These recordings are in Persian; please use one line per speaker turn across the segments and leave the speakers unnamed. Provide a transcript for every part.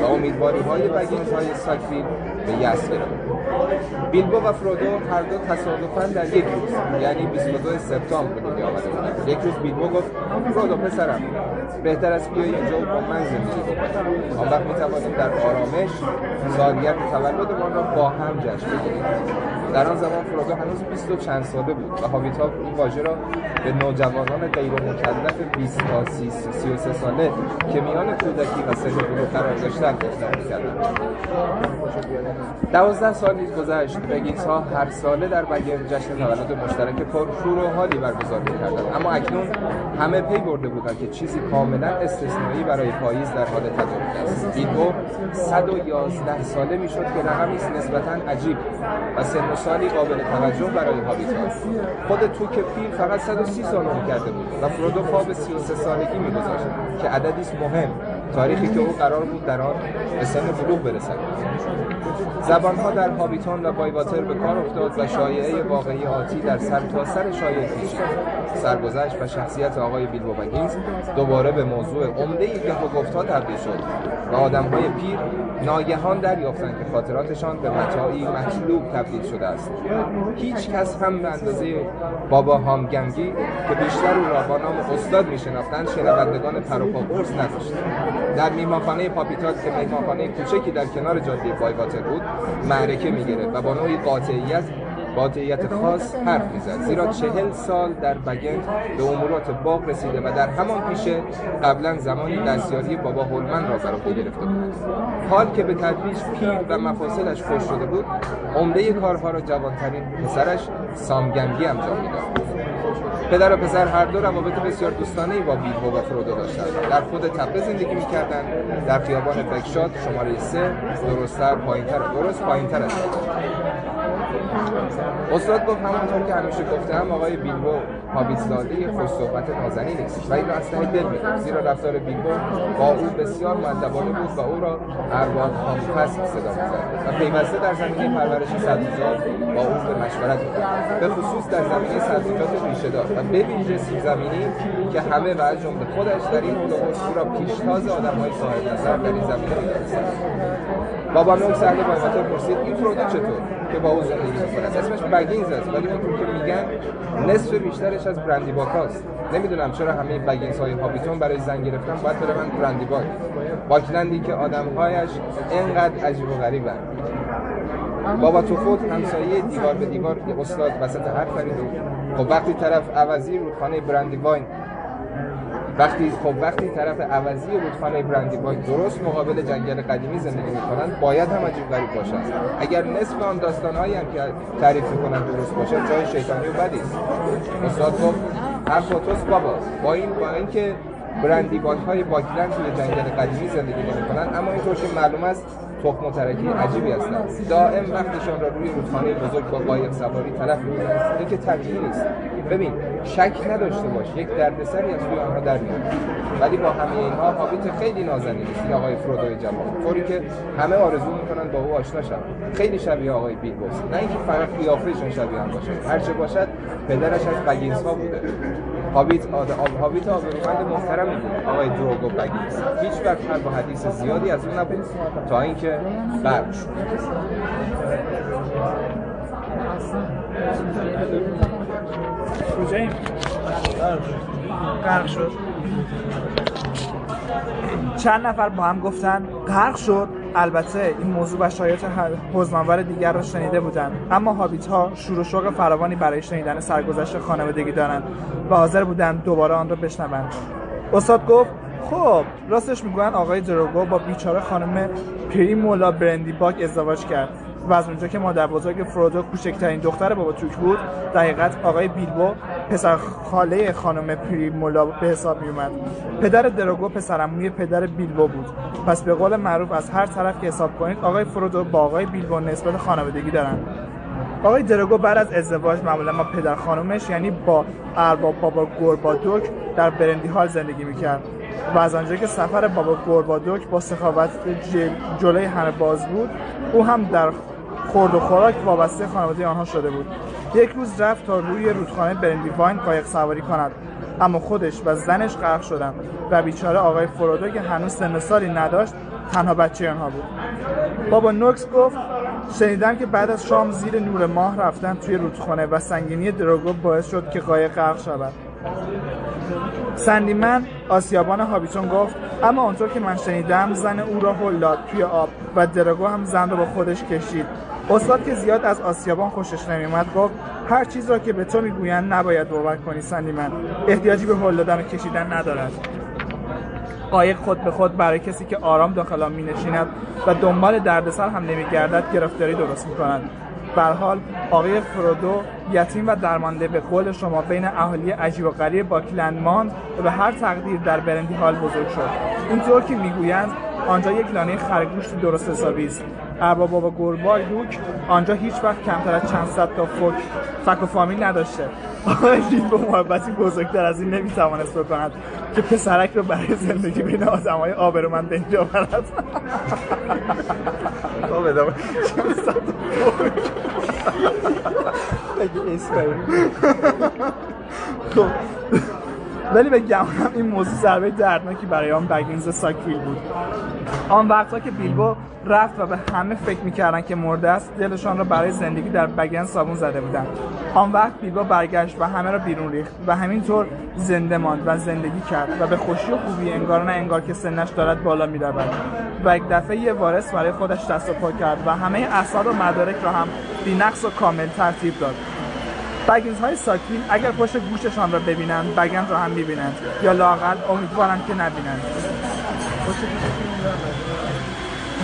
و امیدواری های بگینز های ساکفیل به یس گرفت. بیلبو و فرودو هر دو تصادفا در یک روز یعنی 22 سپتامبر به دنیا آمده بودند. یک روز بیلبو گفت فرودو پسرم بهتر است بیایی اینجا و با من زندگی بکنیم آن وقت می‌توانیم در آرامش سالگرد تولدمان را با هم جشن بگیریم. در آن زمان فرودو هنوز 20 و چند ساله بود و هابیتا این واژه را به نوجوانان غیر مکلف 20 تا 33 ساله که میان کودکی و سن بلوغ قرار داشتند اطلاق می‌کردند دوازده سال نیز گذشت. بگینز ها هر ساله در بگین جشن تولد مشترک پر شور و حالی برگزار می‌کردند. اما اکنون همه پی برده بودند که چیزی کاملا استثنایی برای پاییز در حال تدارک است. بیلبو 111 ساله می‌شد که رقمی نسبتا عجیب و سن و سالی قابل توجه برای هابیتا خود توک پیر فقط 130 سال عمر کرده بود و فرودو به 33 سالگی میگذاشت که عددی است مهم. تاریخی که او قرار بود در آن به سن بلوغ برسد. زبانها در هابیتون و بایواتر به کار افتاد و شایعه واقعی آتی در سرتاسر سر شایعه پیچید سرگذشت و شخصیت آقای بیلبو بگینز دوباره به موضوع عمده که و گفتها تبدیل شد و آدمهای پیر ناگهان دریافتند که خاطراتشان به متاعی مطلوب تبدیل شده است. هیچ کس هم به اندازه بابا هامگنگی که بیشتر او را با نام استاد میشناختند شنوندگان قرص نداشت. در میمانخانه پاپیتات که میمانخانه کوچکی در کنار جاده بایواتر بود معرکه می‌گرفت و با نوعی قاطعیت قاطعیت خاص حرف می‌زد. زیرا چهل سال در بگنت به امورات باغ رسیده و در همان پیشه قبلا زمانی دستیاری بابا هولمن را بر گرفته بود. حال که به تدریج پیر و مفاصلش خوش شده بود عمده کارها را جوانترین پسرش سامگنگی انجام می‌داد. پدر و پسر هر دو روابط بسیار دوستانه با بیلبو و فرودو داشتند. در خود تپه زندگی می‌کردند. در خیابان فکشات شماره سه درستتر پایینتر درست پایینتر از استاد گفت همانطور که همیشه گفتم آقای بیلبو هابیت زاده خوش صحبت نازنی نیست. و این را از ته دل میگم زیرا رفتار بیلبو با او بسیار مؤدبانه بود و او را ارباب هامپس صدا می‌زد. و پیوسته در زمینه پرورش سبزیجات با او به مشورت می‌کرد به خصوص در زمینه سبزیجات ریشهدار و به ویژه زمینی که همه و از جمله خودش در این حول او را پیشتاز آدمهای صاحب نظر در این زمینه می‌دانستند. بابا نوک سهل بایواتر پرسید این فرودو چطور؟ که با او زندگی می‌کند اسمش بگینز است ولی اونطور که میگن نصف بیشترش از برندی باکاست نمی‌دونم چرا همه بگینز های هابیتون برای زن گرفتن باید من برندی باک. باکلندی که آدمهایش اینقدر عجیب و غریبن. بابا توفوت همسایه دیوار به دیوار استاد وسط هر خرید خب وقتی طرف عوضی رودخانه برندی واین وقتی خب وقتی طرف عوضی رودخانه برندی وای درست مقابل جنگل قدیمی زندگی می‌کنند باید هم عجیب غریب باشند. اگر نصف آن داستانهایی هم که تعریف می‌کنن درست باشد جای شیطانی و بدی است. استاد گفت هر بابا. با این با اینکه برندی های باکلند توی جنگل قدیمی زندگی نمی‌کنن اما اینطور که معلوم است تخم و ترکی عجیبی هستند. دائم وقتشان را روی رودخانه بزرگ با قایق سواری تلف می‌کنند. که طبیعی نیست. ببین شک نداشته باش. یک دردسری از توی آنها در میاد. ولی با همه اینها هابیت خیلی نازنین است. آقای فرودوی جوان طوری که همه آرزو می‌کنن با او آشنا شن. خیلی شبیه آقای بیلبوس. نه اینکه فقط قیافهشون شبیه هم باشه. هرچه باشد پدرش از بگینس ها بوده. هابیت آد... هابیت آبرومند محترمی بود. آقای دروگو بگینس هیچ وقت با حدیث زیادی از اون نبود تا اینکه غرق شد.
غرق شد. چند نفر با هم گفتن غرق شد. البته این موضوع و شایعات حزنآور دیگر را شنیده بودند. اما هابیت ها شور و شوق فراوانی برای شنیدن سرگذشت خانوادگی دارند و حاضر بودند دوباره آن را بشنوند. استاد گفت خب راستش می‌گویند آقای دروگو با بیچاره خانم پریمولا برندی باک ازدواج کرد. و از اونجا که مادر بزرگ فرودو کوچکترین دختر بابا توک بود. دقیقت آقای بیلبو پسر خاله خانم پریمولا به حساب می اومد پدر دروگو پسرموی پدر بیلبو بود. پس به قول معروف از هر طرف که حساب کنید آقای فرودو با آقای بیلبو نسبت خانوادگی دارن. آقای دروگو بعد از ازدواج معمولا با پدر خانومش یعنی با ارباب بابا گوربادوک در برندی هال زندگی می‌کرد. و از آنجا که سفر بابا گوربادوک با سخاوت جلوی همه باز بود او هم در خورد و خوراک وابسته خانواده آنها شده بود. یک روز رفت تا روی رودخانه برندی واین قایق سواری کند. اما خودش و زنش غرق شدن و بیچاره آقای فرودو که هنوز سن سالی نداشت تنها بچه آنها بود. بابا نوکس گفت شنیدم که بعد از شام زیر نور ماه رفتن توی رودخانه و سنگینی دروگو باعث شد که قایق غرق شود. سندیمن آسیابان هابیتون گفت اما آنطور که من شنیدم زن او را هل داد توی آب و درگو هم زن را با خودش کشید. استاد که زیاد از آسیابان خوشش نمیومد گفت هر چیز را که به تو می‌گویند نباید باور کنی سندیمن احتیاجی به هل دادن و کشیدن ندارد. قایق خود به خود برای کسی که آرام داخل آن مینشیند و دنبال دردسر هم نمیگردد گرفتاری درست می‌کنند حال آقای فرودو یتیم و درمانده به قول شما بین اهالی عجیب و غریب باکلند ماند و به هر تقدیر در برندی حال بزرگ شد. اینطور که می‌گویند آنجا یک لانه خرگوشت درست حسابی است. ارباب بابا گربای دوک آنجا هیچ وقت کمتر از چند صد تا فک فک و فامیل نداشته. آقای به محبتی بزرگتر از این نمی‌توانست بکند که پسرک رو برای زندگی بین آدمای آبرومند به اینجا برد Talvez dá uma cansada um pouco. Esse aí. ولی به گمانم این موضوع ضربه دردناکی برای آن بگینز ساکویل بود. آن وقتا که بیلبو رفت و به همه فکر می‌کردن که مرده است دلشان را برای زندگی در بگن صابون زده بودن آن وقت بیلبو برگشت و همه را بیرون ریخت و همینطور زنده ماند و زندگی کرد و به خوشی و خوبی انگار نه انگار که سنش دارد بالا می‌رود. و یک دفعه یه وارث برای خودش دست و پا کرد و همه اسناد و مدارک را هم بینقص و کامل ترتیب داد. بگینز های ساکین اگر پشت گوششان را ببینند بگنز را هم می‌بینند یا لاقل امیدوارند که نبینند.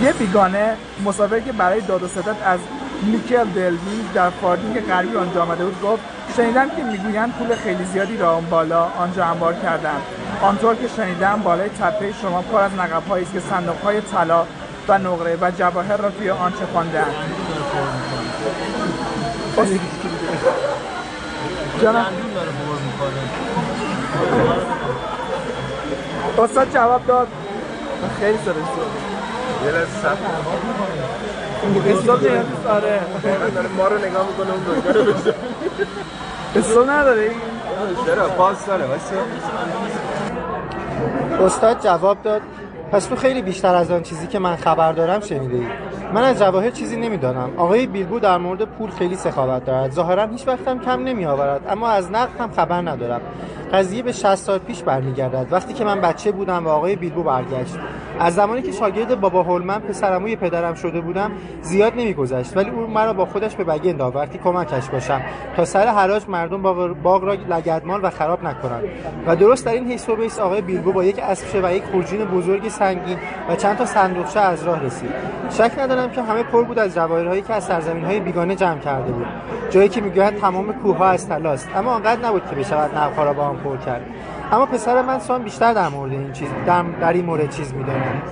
یه بیگانه مسافر که برای داد و ستد از نیکل دلوی در فاردینگ غربی آنجا آمده بود گفت شنیدم که می‌گویند پول خیلی زیادی را اون بالا آنجا انبار کردن آنطور که شنیدم بالای تپه شما پر از نقب است که صندوق های طلا و نقره و جواهر را توی آن چپاندن جانم. استاد جواب داد. خیلی سرش
یه لحظه سب
استاد نیاز آره.
ما رو نگاه می‌کنه اون دکتر رو
استاد نداره.
چرا؟ باز داره
استاد جواب داد. پس تو خیلی بیشتر از آن چیزی که من خبر دارم شنیده ای من از جواهر چیزی نمی‌دانم. آقای بیلبو در مورد پول خیلی سخاوت دارد. ظاهرا هیچ وقتم کم نمی آورد اما از نقد هم خبر ندارم. قضیه به 60 سال پیش برمیگردد. وقتی که من بچه بودم و آقای بیلبو برگشت. از زمانی که شاگرد بابا هولمن پسرموی پدرم شده بودم زیاد نمیگذشت. ولی او مرا با خودش به بگند آورد کمکش باشم تا سر حراج مردم باغ را لگدمال و خراب نکنند. و درست در این حیث و آقای بیلبو با یک اسبشه و یک خورجین بزرگ سنگین و چند تا صندوقچه از راه رسید. شک ندارم که همه پر بود از جواهرهایی که از سرزمین‌های بیگانه جمع کرده بود. جایی که می‌گوید تمام کوهها از طلاست. اما آنقدر نبود که بشود نقها را با آن پر کرد. اما پسر من سان بیشتر در مورد این چیز در, در این مورد چیز می‌داند.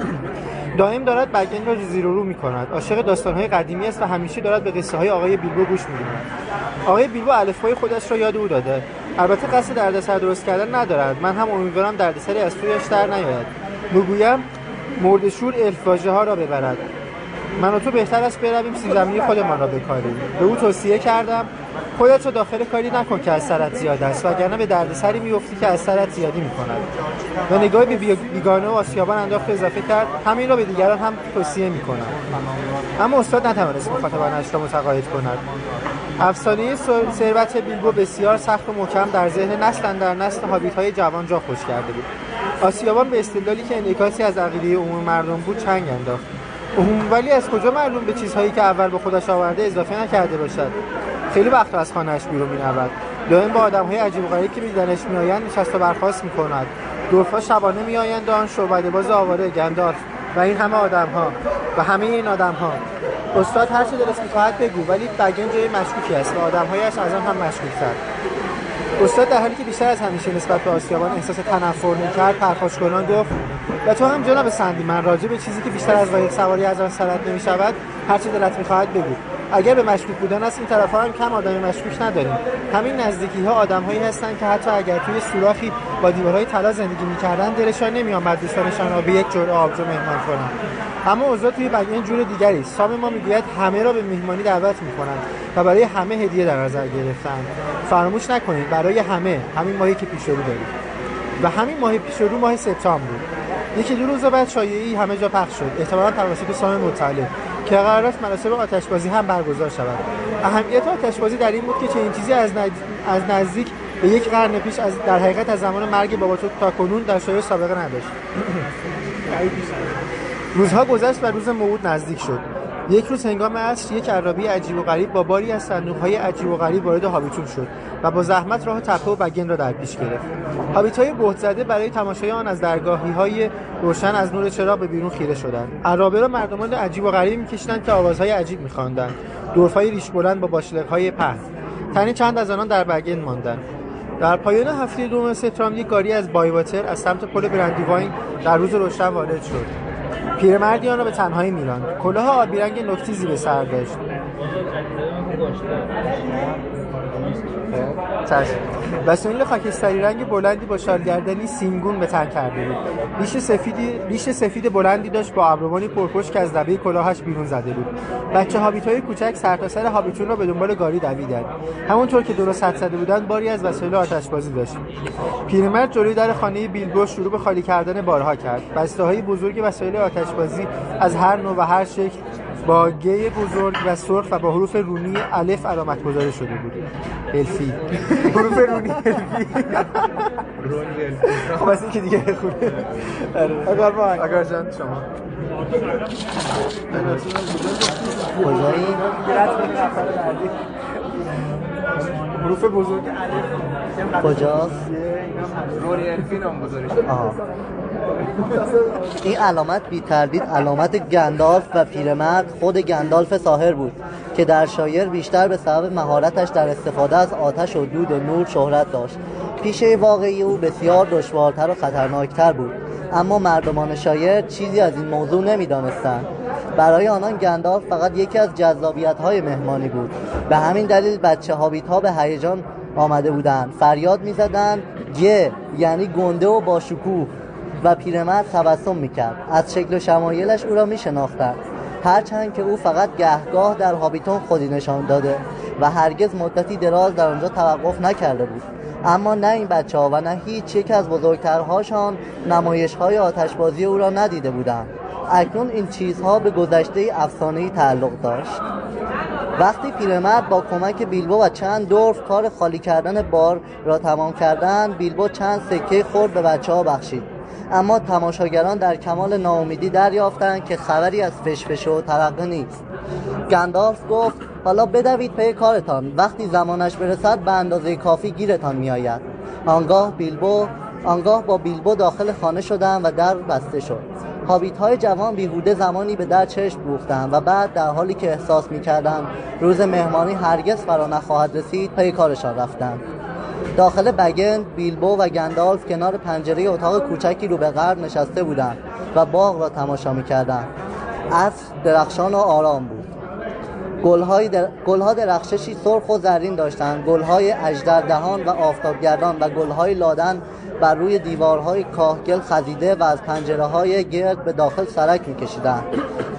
دائم دارد بگن را زیر و رو می کند عاشق داستانهای قدیمی است و همیشه دارد به قصه های آقای بیلبو گوش می‌دهد. آقای بیلبو الفبای خودش را یاد او داده. البته قصد دردسر درست کردن ندارد. من هم امیدوارم دردسری از تویش در نیاید. بگویم مردشور الف ها را ببرد. من و تو بهتر است برویم زمینی خودمان را بکاریم. به او توصیه کردم خودت رو داخل کاری نکن که از سرت زیاد است وگرنه به دردسری میفتی که از سرت زیادی می‌کند. و نگاه به بیگانه و آسیابان انداخت اضافه کرد همین را به دیگران هم توصیه می‌کنم. اما استاد نتوانست مخاطبانش را متقاعد کند. افسانه ثروت بیلبو بسیار سخت و محکم در ذهن نسل در نسل هابیت های جوان جا خوش کرده بود. آسیابان به استدلالی که انعکاسی از عقیده عموم مردم بود چنگ انداخت. ولی از کجا معلوم به چیزهایی که اول به خودش آورده اضافه نکرده باشد؟ خیلی وقت از خانهاش بیرون می‌رود. دائم با آدم‌های عجیب و که میدنش میآیند نشست و برخاست می‌کند. دورفا شبانه میآیند آن شعبده باز آواره گندالف و این همه آدم‌ها. و همه این آدم‌ها. استاد هر چه دلش می‌خواهد بگو ولی بگن جای مشکوکی است و آدم‌هایش از آن هم مشکوک‌تر. استاد در حالی که بیشتر از همیشه نسبت به آسیابان احساس تنفر می‌کرد پرخاش کنان گفت و تو هم جناب سندی من راجع به چیزی که بیشتر از قایق سواری از آن سرت نمی شود هر چه دلت می‌خواهد بگو. اگر به مشکوک بودن است این طرف هم کم آدم مشکوک نداریم. همین نزدیکی ها آدم هایی هستند که حتی اگر توی سوراخی با دیوارهای طلا زندگی می‌کردن دلشان نمیآمد دوستانشان را به یک جرعه آبجو مهمان کنند. اما اوضاع توی بقیه جور دیگری سام ما می‌گوید همه را به مهمانی دعوت می‌کنند و برای همه هدیه در نظر گرفتند فراموش نکنید برای همه همین ماهی که پیش رو داریم. و همین ماه پیش رو ماه سپتامبر بود. یکی دو روز بعد شایعی همه جا پخش شد. احتمالا توسط سام مطلع که قرار است مراسم آتشبازی هم برگزار شود. اهمیت آتشبازی در این بود که چنین چیزی از, از نزدیک به یک قرن پیش از در حقیقت از زمان مرگ بابا تا کنون در شایعه سابقه نداشت. روزها گذشت و روز موعود نزدیک شد. یک روز هنگام عصر یک عرابی عجیب و غریب با باری از صندوقهای عجیب و غریب وارد هابیتون شد و با زحمت راه تپه و بگن را در پیش گرفت. هابیتهای بهت زده برای تماشای آن از درگاهی های روشن از نور چراغ به بیرون خیره شدند. عرابه را مردمان عجیب و غریبی میکشیدند که آوازهای عجیب میخواندند. دورفای ریش بلند با باشلقهای پهن. تنی چند از آنان در بگن ماندند. در پایان هفته دوم سپتامبر یک گاری از بایواتر از سمت پل برندیواین در روز روشن وارد شد. پیرمردی آن را به تنهایی میراند. کلاه آبی رنگ نکتیزی به سر داشت. چشم. وسایل خاکستری رنگ بلندی با شالگردنی سیمگون به تن کرده بود. ریش سفیدی ریش سفید بلندی داشت با ابروانی پرپشت که از لبه کلاهش بیرون زده بود. بچه هابیت های کوچک سرتاسر سر هابیتون را به دنبال گاری دویدند همونطور که درست حد زده بودند باری از وسایل آتشبازی داشت. پیرمرد جلوی در خانه بیلبو شروع به خالی کردن بارها کرد. بسته های بزرگ وسایل آتشبازی از هر نوع و هر شکل با گی بزرگ و سرخ و با حروف رونی الف علامت گذاری شده بود. الفی. حروف رونی الفی. خب از این که دیگه خونه اگر با اگر جان شما.
کجایی؟
حروف بزرگ.
کجاست؟ این علامت بی تردید علامت گندالف و پیرمرد خود گندالف ساهر بود که در شایر بیشتر به سبب مهارتش در استفاده از آتش و دود نور شهرت داشت. پیشه واقعی او بسیار دشوارتر و خطرناکتر بود. اما مردمان شایر چیزی از این موضوع نمی‌دانستند. برای آنان گندالف فقط یکی از جذابیت های مهمانی بود. به همین دلیل بچه هابیت ها به هیجان آمده بودند. فریاد می‌زدند گه یعنی گنده و باشکوه و پیرمرد تبسم می‌کرد. از شکل و شمایلش او را میشناختند. هرچند که او فقط گهگاه در هابیتون خودی نشان داده و هرگز مدتی دراز در آنجا توقف نکرده بود. اما نه این بچه ها و نه هیچ یک از بزرگترهاشان نمایش های آتشبازی او را ندیده بودند. اکنون این چیزها به گذشته افسانه‌ای تعلق داشت. وقتی پیرمرد با کمک بیلبو و چند دورف کار خالی کردن بار را تمام کردند بیلبو چند سکه خورد به بچه ها بخشید. اما تماشاگران در کمال ناامیدی دریافتند که خبری از فشفشه و ترقه نیست. گندالف گفت حالا بدوید پی کارتان. وقتی زمانش برسد به اندازه کافی گیرتان میآید. آنگاه بیلبو آنگاه با بیلبو داخل خانه شدند و در بسته شد. هابیت های جوان بیهوده زمانی به در چشم دوختند و بعد در حالی که احساس می‌کردند روز مهمانی هرگز فرا نخواهد رسید پی کارشان رفتند. داخل بگن بیلبو و گندالف کنار پنجره اتاق کوچکی رو به غرب نشسته بودند و باغ را تماشا می‌کردند عصر درخشان و آرام بود. گلهای در... گلها درخششی سرخ و زرین داشتند گلهای اجدردهان و آفتابگردان و گلهای لادن بر روی دیوارهای کاهگل خزیده و از پنجره های گرد به داخل سرک میکشیدند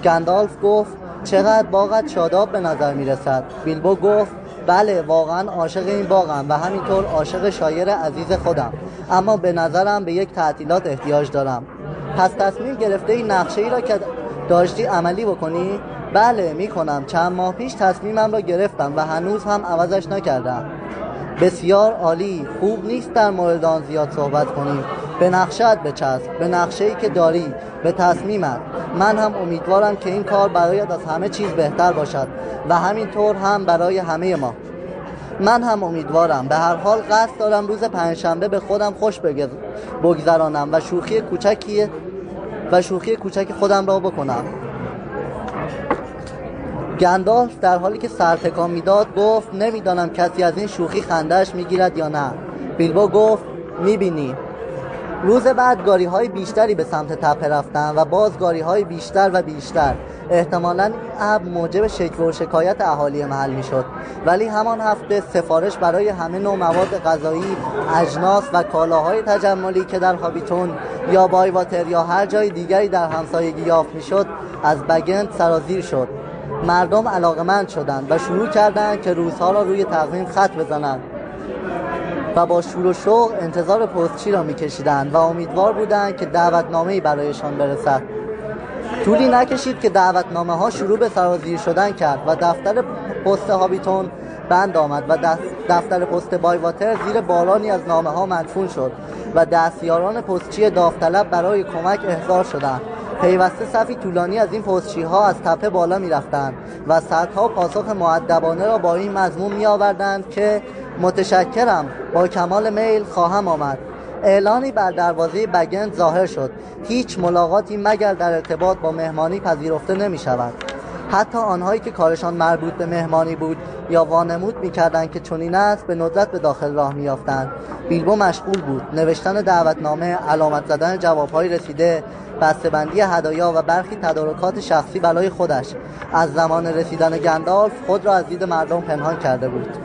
گندالف گفت چقدر باغت شاداب به نظر می‌رسد؟ بیلبو گفت بله واقعا عاشق این باغم و همینطور عاشق شایر عزیز خودم. اما به نظرم به یک تعطیلات احتیاج دارم. پس تصمیم گرفته این نقشه ای را که داشتی عملی بکنی؟ بله می‌کنم. چند ماه پیش تصمیمم را گرفتم و هنوز هم عوضش نکردم. بسیار عالی. خوب نیست در مورد آن زیاد صحبت کنیم. به نقشت بچسب به نقشه ای که داری به تصمیمت. من هم امیدوارم که این کار برایت از همه چیز بهتر باشد و همینطور هم برای همه ما. من هم امیدوارم. به هر حال قصد دارم روز پنجشنبه به خودم خوش بگذرانم و شوخی کوچکی و شوخی کوچک خودم را بکنم. گندالف در حالی که سر تکان می‌داد گفت نمی‌دانم کسی از این شوخی خندهش می‌گیرد یا نه. بیلبو گفت می‌بینی. روز بعد گاری های بیشتری به سمت تپه رفتن و باز گاری های بیشتر و بیشتر. احتمالا اب موجب شکوه و شکایت اهالی محل می شد ولی همان هفته سفارش برای همه نوع مواد غذایی اجناس و کالاهای تجملی که در هابیتون یا بایواتر یا هر جای دیگری در همسایگی یافت می شد از بگند سرازیر شد. مردم علاقمند شدند و شروع کردند که روزها را روی تقویم خط بزنند. و با شور و شوق انتظار پستچی را میکشیدند و امیدوار بودند که دعوتنامه‌ای برایشان برسد. طولی نکشید که دعوتنامه ها شروع به سرازیر شدن کرد و دفتر پست هابیتون بند آمد و دفتر پست بایواتر زیر بارانی از نامه ها مدفون شد و دستیاران پستچی داوطلب برای کمک احضار شدند. پیوسته صفی طولانی از این پستچی ها از تپه بالا می رفتند و صدها پاسخ معدبانه را با این مضمون می آوردند که متشکرم. با کمال میل خواهم آمد. اعلانی بر دروازه بگند ظاهر شد. هیچ ملاقاتی مگر در ارتباط با مهمانی پذیرفته نمی شود حتی آنهایی که کارشان مربوط به مهمانی بود یا وانمود می‌کردند که چنین است به ندرت به داخل راه میافتند. بیلبو مشغول بود. نوشتن دعوتنامه علامت زدن جوابهای رسیده بسته‌بندی هدایا و برخی تدارکات شخصی برای خودش. از زمان رسیدن گندالف خود را از دید مردم پنهان کرده بود.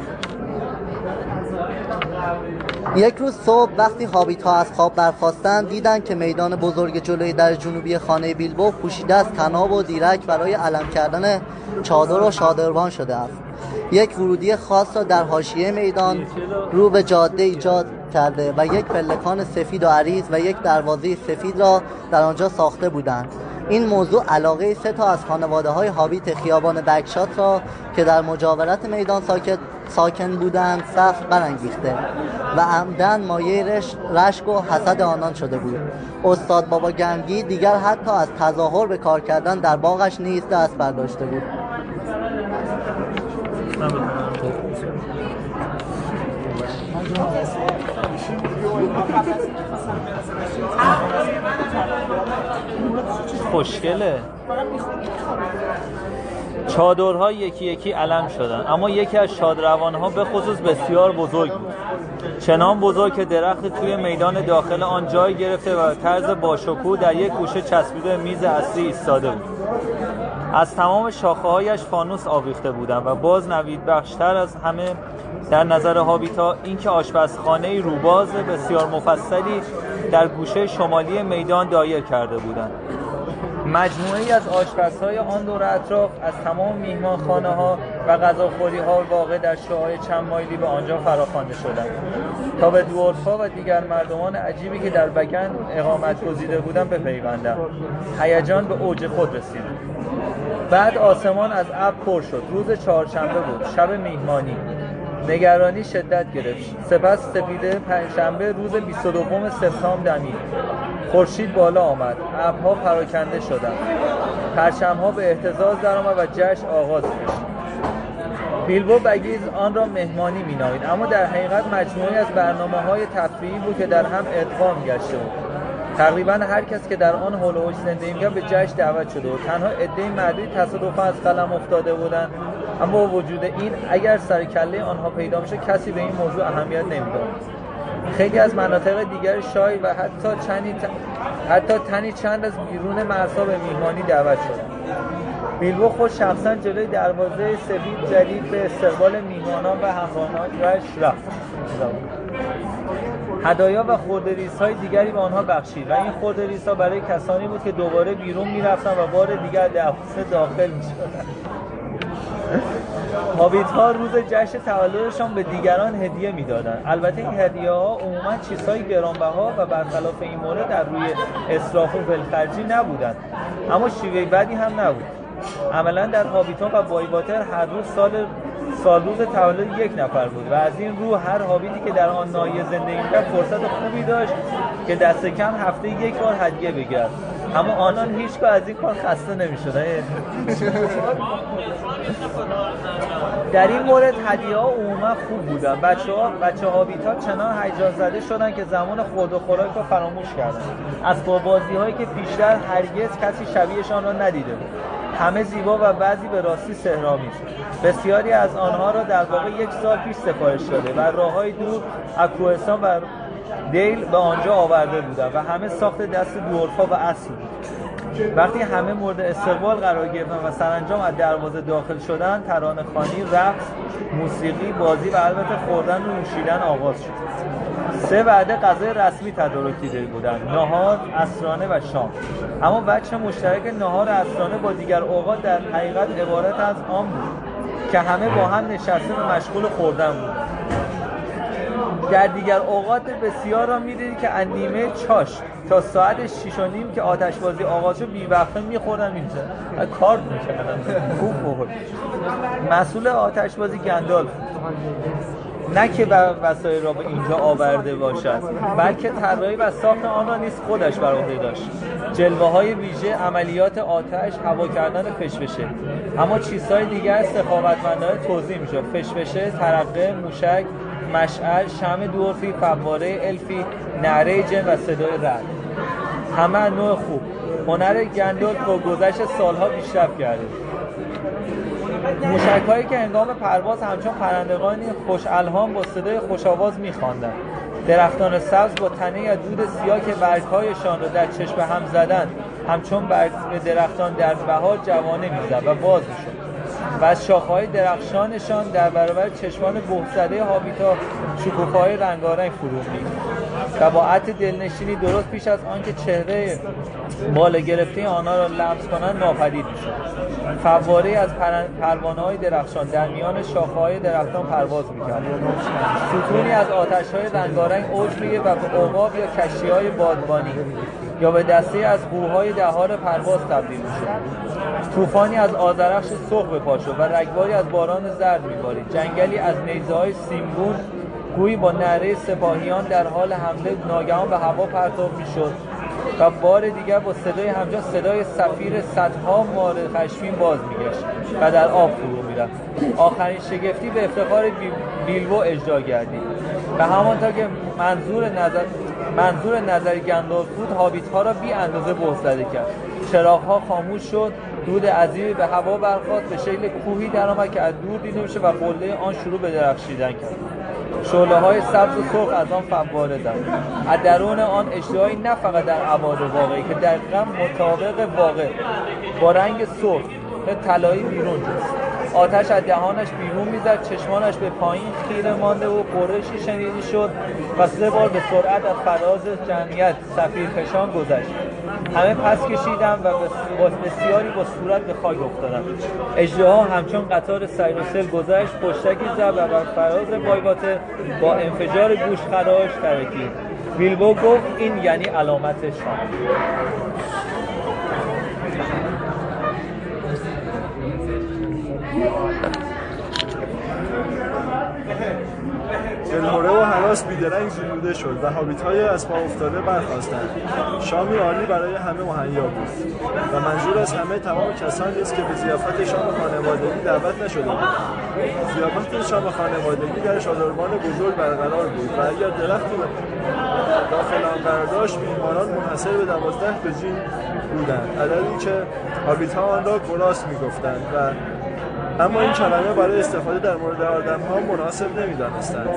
یک روز صبح وقتی هابیت ها از خواب برخواستند دیدند که میدان بزرگ جلوی در جنوبی خانه بیلبو پوشیده از تناب و دیرک برای علم کردن چادر و شادروان شده است. یک ورودی خاص را در حاشیه میدان رو به جاده ایجاد کرده و یک پلکان سفید و عریض و یک دروازه سفید را در آنجا ساخته بودند. این موضوع علاقه سه تا از خانواده های هابیت خیابان بکشات را که در مجاورت میدان ساکت ساکن بودند سخت برانگیخته و عمدن مایه رشک و حسد آنان شده بود. استاد بابا گنگی دیگر حتی از تظاهر به کار کردن در باغش نیز دست برداشته بود.
خوشگله. چادرها یکی یکی علم شدن. اما یکی از شادروانها به خصوص بسیار بزرگ بود. چنان بزرگ که درخت توی میدان داخل آن جای گرفته و طرز باشکوه در یک گوشه چسبیده میز اصلی ایستاده بود. از تمام شاخه هایش فانوس آویخته بودند و باز نوید بخشتر از همه در نظر هابیتا اینکه آشپزخانه روباز بسیار مفصلی در گوشه شمالی میدان دایر کرده بودند. مجموعی از آشپزهای آن دور اطراف از تمام میهمانخانه ها و غذاخوری ها واقع در شاهای چند مایلی به آنجا فراخوانده شدند. تا به دورفا و دیگر مردمان عجیبی که در بکن اقامت گزیده بودند بپیوندند. هیجان به اوج خود رسید. بعد آسمان از ابر پر شد. روز چهارشنبه بود. شب میهمانی. نگرانی شدت گرفت. سپس سپیده پنجشنبه روز 22 سپتامبر دمید. خورشید بالا آمد. ابرها پراکنده شدند. پرچمها به احتزاز درآمد و جشن آغاز شد. بیلبو بگیز آن را مهمانی مینامید. اما در حقیقت مجموعی از برنامه های تفریحی بود که در هم ادغام گشته بود. تقریبا هر کس که در آن هول زندگی به جشن دعوت شده بود. تنها عده معدودی تصادفا از قلم افتاده بودند. اما وجود این اگر سر کله آنها پیدا میشه کسی به این موضوع اهمیت نمی‌داد. خیلی از مناطق دیگر شای و حتی چندی حتی تنی چند از بیرون مرزها به میهمانی دعوت شد. بیلبو خود شخصا جلوی دروازه سفید جدید به استقبال میهمانان و همراهانش رفت. هدایا و خوردریس های دیگری به آنها بخشید و این خوردریس ها برای کسانی بود که دوباره بیرون می‌رفتن و بار دیگر دفتر داخل می هابیت ها روز جشن تولدشان به دیگران هدیه می‌دادند. البته این هدیه ها عموما چیزهای گرانبها و برخلاف این مورد در روی اصراف و ولخرجی نبودند. اما شیوه بدی هم نبود. عملا در هابیتون و بایواتر هر روز سال سال روز تولد یک نفر بود و از این رو هر هابیتی که در آن ناحیه زندگی می‌کرد فرصت خوبی داشت که دست کم هفته یک بار هدیه بگیرد. اما آنان هیچگاه از این کار خسته نمی‌شدن. در این مورد هدیه ها عموما خوب بودن. بچه ها بچه هابیت ها چنان هیجان زده شدن که زمان خورد و خوراک رو فراموش کردن. از بازی هایی که پیشتر هرگز کسی شبیهشان را ندیده بود. همه زیبا و بعضی به راستی سهرامیز بسیاری از آنها را در واقع یک سال پیش سفارش داده و راه های دور از و دیل به آنجا آورده بودند و همه ساخت دست دورفا و اصل بود. وقتی همه مورد استقبال قرار گرفتن و سرانجام از دروازه داخل شدن ترانه خانی رقص موسیقی بازی و البته خوردن و نوشیدن آغاز شد. سه وعده غذای رسمی تدارک دیده بودند نهار اسرانه و شام. اما وجه مشترک نهار اسرانه با دیگر اوقات در حقیقت عبارت از آن بود که همه با هم نشسته و مشغول خوردن بودند. در دیگر اوقات بسیار را می‌دید که نیمه چاش تا ساعت شیش و نیم که آتشبازی آغاز شد بیوقفه میخوردن میشه کار می‌کردن خوب بخور مسئول آتشبازی گندال نه که وسایل را به اینجا آورده باشد بلکه طراحی و ساخت آن را نیز خودش بر عهده داشت. جلوه های ویژه عملیات آتش هوا کردن فشفشه. اما چیزهای دیگر سخاوتمندانه توضیح می‌شد. فشفشه ترقه موشک مشعل شم دورفی فواره الفی نعره جن و صدای رد. همه نوع خوب. هنر گندل با گذشت سالها پیشرفت کرده. موشک هایی که هنگام پرواز همچون پرندگانی خوش الهام با صدای خوش آواز میخواندند درختان سبز با تنه یا دود سیاه که برگهایشان را در چشم هم زدن همچون برگ درختان در بهار جوانه می‌زد و باز می‌شد. و شاخهای درخشانشان در برابر چشمان بهزده هابیتا شکوفه‌های رنگارنگ فرو و با عطر دلنشینی درست پیش از آنکه چهره بالا گرفته آنها را لمس کنند ناپدید می‌شد فواره از پروانه های درخشان در میان شاخه های درختان پرواز می‌کرد. ستونی از آتش های رنگارنگ اوج میگه و به عقاب یا کشتی های بادبانی یا به دسته از قوهای دهار پرواز تبدیل می‌شد طوفانی از آذرخش سرخ به و رگباری از باران زرد میبارید. جنگلی از نیزه های سیمگون گویی با نره سپاهیان در حال حمله ناگهان به هوا پرتاب می‌شد و بار دیگر با صدای همجا صدای سفیر صدها مار خشمین باز میگشت و در آب فرو می‌رفت. آخرین شگفتی به افتخار بیلبو اجرا گردید. و همانطور که منظور نظر منظور نظر گندال بود هابیت ها را بی اندازه زده کرد. چراغ ها خاموش شد دود عظیمی به هوا برخواست به شکل کوهی درآمد که از دور دیده میشه و قله آن شروع به درخشیدن کرد. شعله های سبز و سرخ از آن فواره داد از درون آن اشتهایی نه فقط در ابعاد واقعی که دقیقا مطابق واقع با رنگ سرخ طلایی بیرون جست. آتش از دهانش بیرون می‌زد چشمانش به پایین خیره مانده و قرشی شنیده شد و سه بار به سرعت از فراز جمعیت سفیر کشان گذشت. همه پس کشیدم و بسیاری با صورت به خاک افتادم اجده همچون قطار سیروسل گذشت پشتکی زد و بر فراز بایگاته با انفجار گوش خراش ترکید. ویلبو گفت این یعنی علامت شام
دلهوره و حراس بیدرنگ زیلوده شد و حابیت های از پا افتاده برخواستند شامی عالی برای همه مهیا بود و منظور از همه تمام کسانی است که به زیافت شام خانوادگی دعوت نشده بود. زیافت شام خانوادگی در شادرمان بزرگ برقرار بود و اگر درخت داخل آن قرار داشت میهمانان منحصر به دوازده بجین بودند. عددی که حابیت ها آن را گراس می‌گفتند و اما این کلمه برای استفاده در مورد آدم ها مناسب نمی‌دانستند.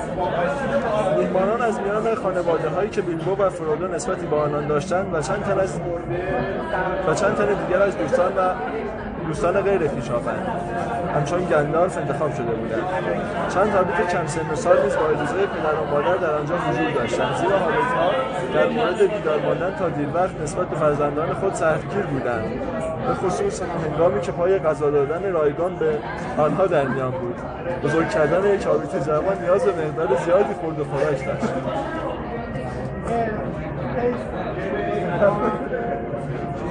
میهمانان از میان خانواده هایی که بیلبو و فرودو نسبتی با آنان داشتند و چند تن از و چند تن دیگر از دوستان و دوستان غیر خویشاوند همچون گندالف انتخاب شده بودند چند تابیت کم سن سال نیز با اجازه پدر و مادر در آنجا حضور داشتند. زیرا ها در مورد بیدار ماندن تا دیر وقت نسبت به فرزندان خود سختگیر بودند. به خصوص هنگامی که پای غذا دادن رایگان به آنها در میان بود. بزرگ کردن یک آبیت جوان نیاز به مقدار زیادی خورد و خوراک داشت.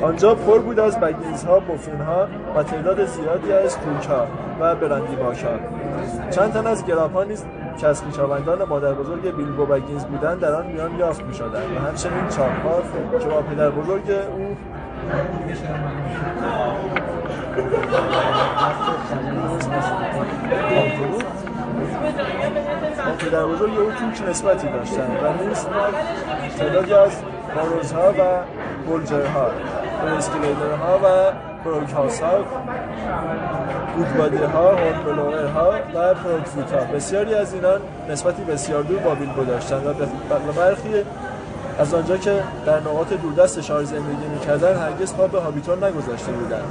آنجا پر بود از بگیز ها، بوفین ها و تعداد زیادی از کوک ها و برندی باش ها. چند تن از گراپا نیز که از مادر بزرگ بیلبو بگینز بودند در آن میان یافت می شدند و همچنین چاپ ها که با پدر بزرگ او پدر بزرگ او توک نسبتی داشتند و نیز تعدادی از باروزها و بلجرها اسکلیدر ها و پروکاس ها گودبادی ها هورنبلوئر ها و پروکفوت ها بسیاری از اینان نسبتی بسیار دور با بیلبو داشتند و برخی از آنجا که در نقاط دوردست شهر زندگی می‌کردن هرگز پا به هابیتون نگذاشته بودند.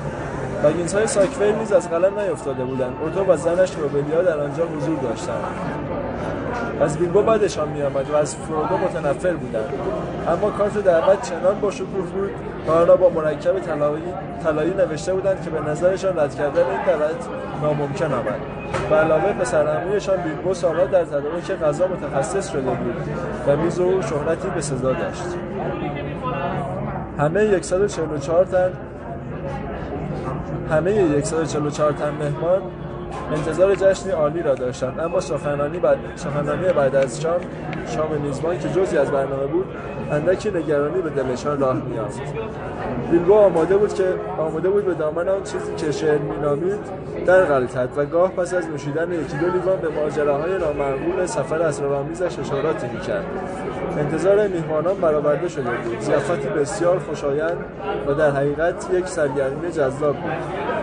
بگینس های ساکفیل نیز از قلم نیفتاده بودند. اورتو و زنش روبلیا در آنجا حضور داشتند. از بیلبو بعدشان میآمد و از فرودو متنفر بودند. اما کارت دعوت چنان با شکوه بود و آن را با مرکب طلایی طلایی نوشته بودند که به نظرشان رد کردن این دعوت ناممکن آمد. به علاوه پسرعمویشان بیلبو سالها در تدارک غذا متخصص شده بود و میز او شهرتی به سزا داشت همه 144 تن همه 144 تن مهمان انتظار جشنی عالی را داشتند اما سخنرانی بعد سخنرانی بعد از شام شام میزبان که جزی از برنامه بود اندکی نگرانی به دلشان راه میافت بیلبو آماده بود که آماده بود به دامن آن چیزی که شعر مینامید در غلطد و گاه پس از نوشیدن یکی دو لیوان به ماجراهای نامعقول سفر اسرارآمیزش اشاراتی می‌کرد. انتظار میهمانان برآورده شده بود. ضیافتی بسیار خوشایند و در حقیقت یک سرگرمی جذاب بود.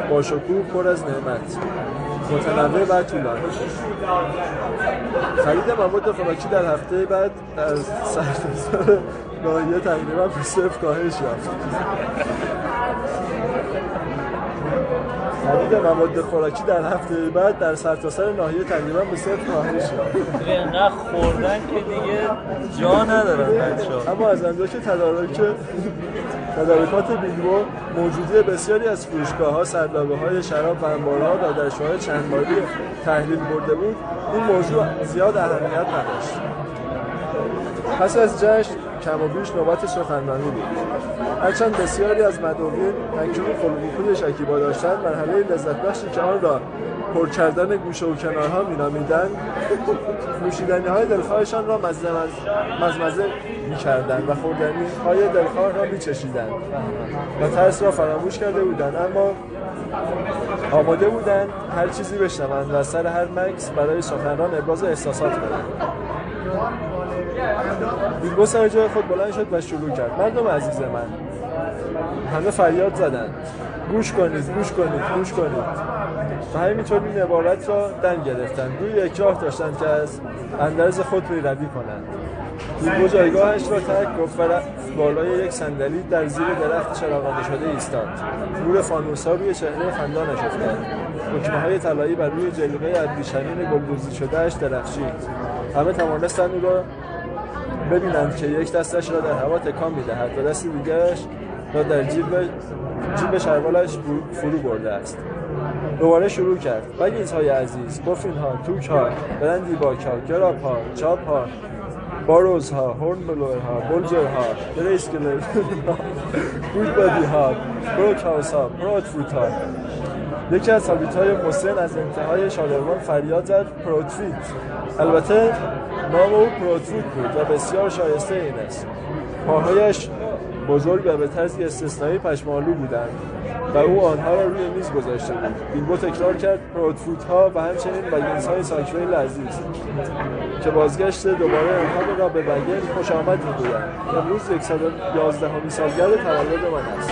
با شکوه پر از نعمت. متنوع و طولانی. خرید مواد خوراکی در هفته بعد در سرتاسر ناحیه تقریبا به صفر کاهش یافت. خرید مواد خوراکی در هفته بعد در سرتاسر ناحیه تقریبا به صفر کاهش یافت
اینقدر خوردن که دیگه جا ندارن بچه‌ها.
اما از آنجا که تدارک تدارکات بیلبو موجودی بسیاری از فروشگاه ها سردابه های شراب و انبارها را در شوهای چند باری تحلیل برده بود. این موضوع زیاد اهمیت نداشت. پس از جشن کم و بیش نوبت سخنرانی بود. هرچند بسیاری از مدعوین هنگامی خلقوقوی شکیبا داشتند مرحله لذت بخشی که آن را پر کردن گوشه و کنارها مینامیدند. نوشیدنی های دلخواهشان را مزه مزمزه می‌کردند و خوردنی های دلخواه را میچشیدند. و ترس را فراموش کرده بودند اما آماده بودند هر چیزی بشنوند و سر هر مکس برای سخنران ابراز احساسات کنند. بیلبو سر جای خود بلند شد و شروع کرد. مردم عزیز من همه فریاد زدند گوش کنید گوش کنید گوش کنید. و همینطور این عبارت را دن گرفتند روی یک راه داشتند که از اندرز خود پیروی کنند. بیلبو جایگاهش را ترک گفت و بالای یک صندلی در زیر درخت چراغانه شده ایستاد. نور فانوسا روی چهره خندانش افتاد حکمه های طلایی بر روی جلوه ابریشمین گلدوزی شدهاش درخشید. همه توانستند او را ببینند که یک دستش را در هوا تکان می‌دهد و دست دیگرش را در جیب جیب شلوارش فرو برده است. دوباره شروع کرد. بگیز های عزیز بفین ها توک ها برندی باک ها گراب ها چاپ ها باروز ها هورن بلوئر ها بولجر ها بریسگردل ها گودبادی ها بروک هاوس ها پرودفوت ها. یکی از هابیت های مسن از انتهای شادروان فریاد زد پرودفیت البته نام او پروتفوت بود و بسیار شایسته این است. پاهایش بزرگ و به طرزی استثنایی پشمالو بودند و او آنها را روی میز گذاشته بود. بیلبو تکرار کرد پروتفوت ها و همچنین بگینس های ساکویل عزیز که بازگشت دوباره آنها را به بگن خوش آمد می‌گویند. امروز 111 همی سالگرد تولد من است.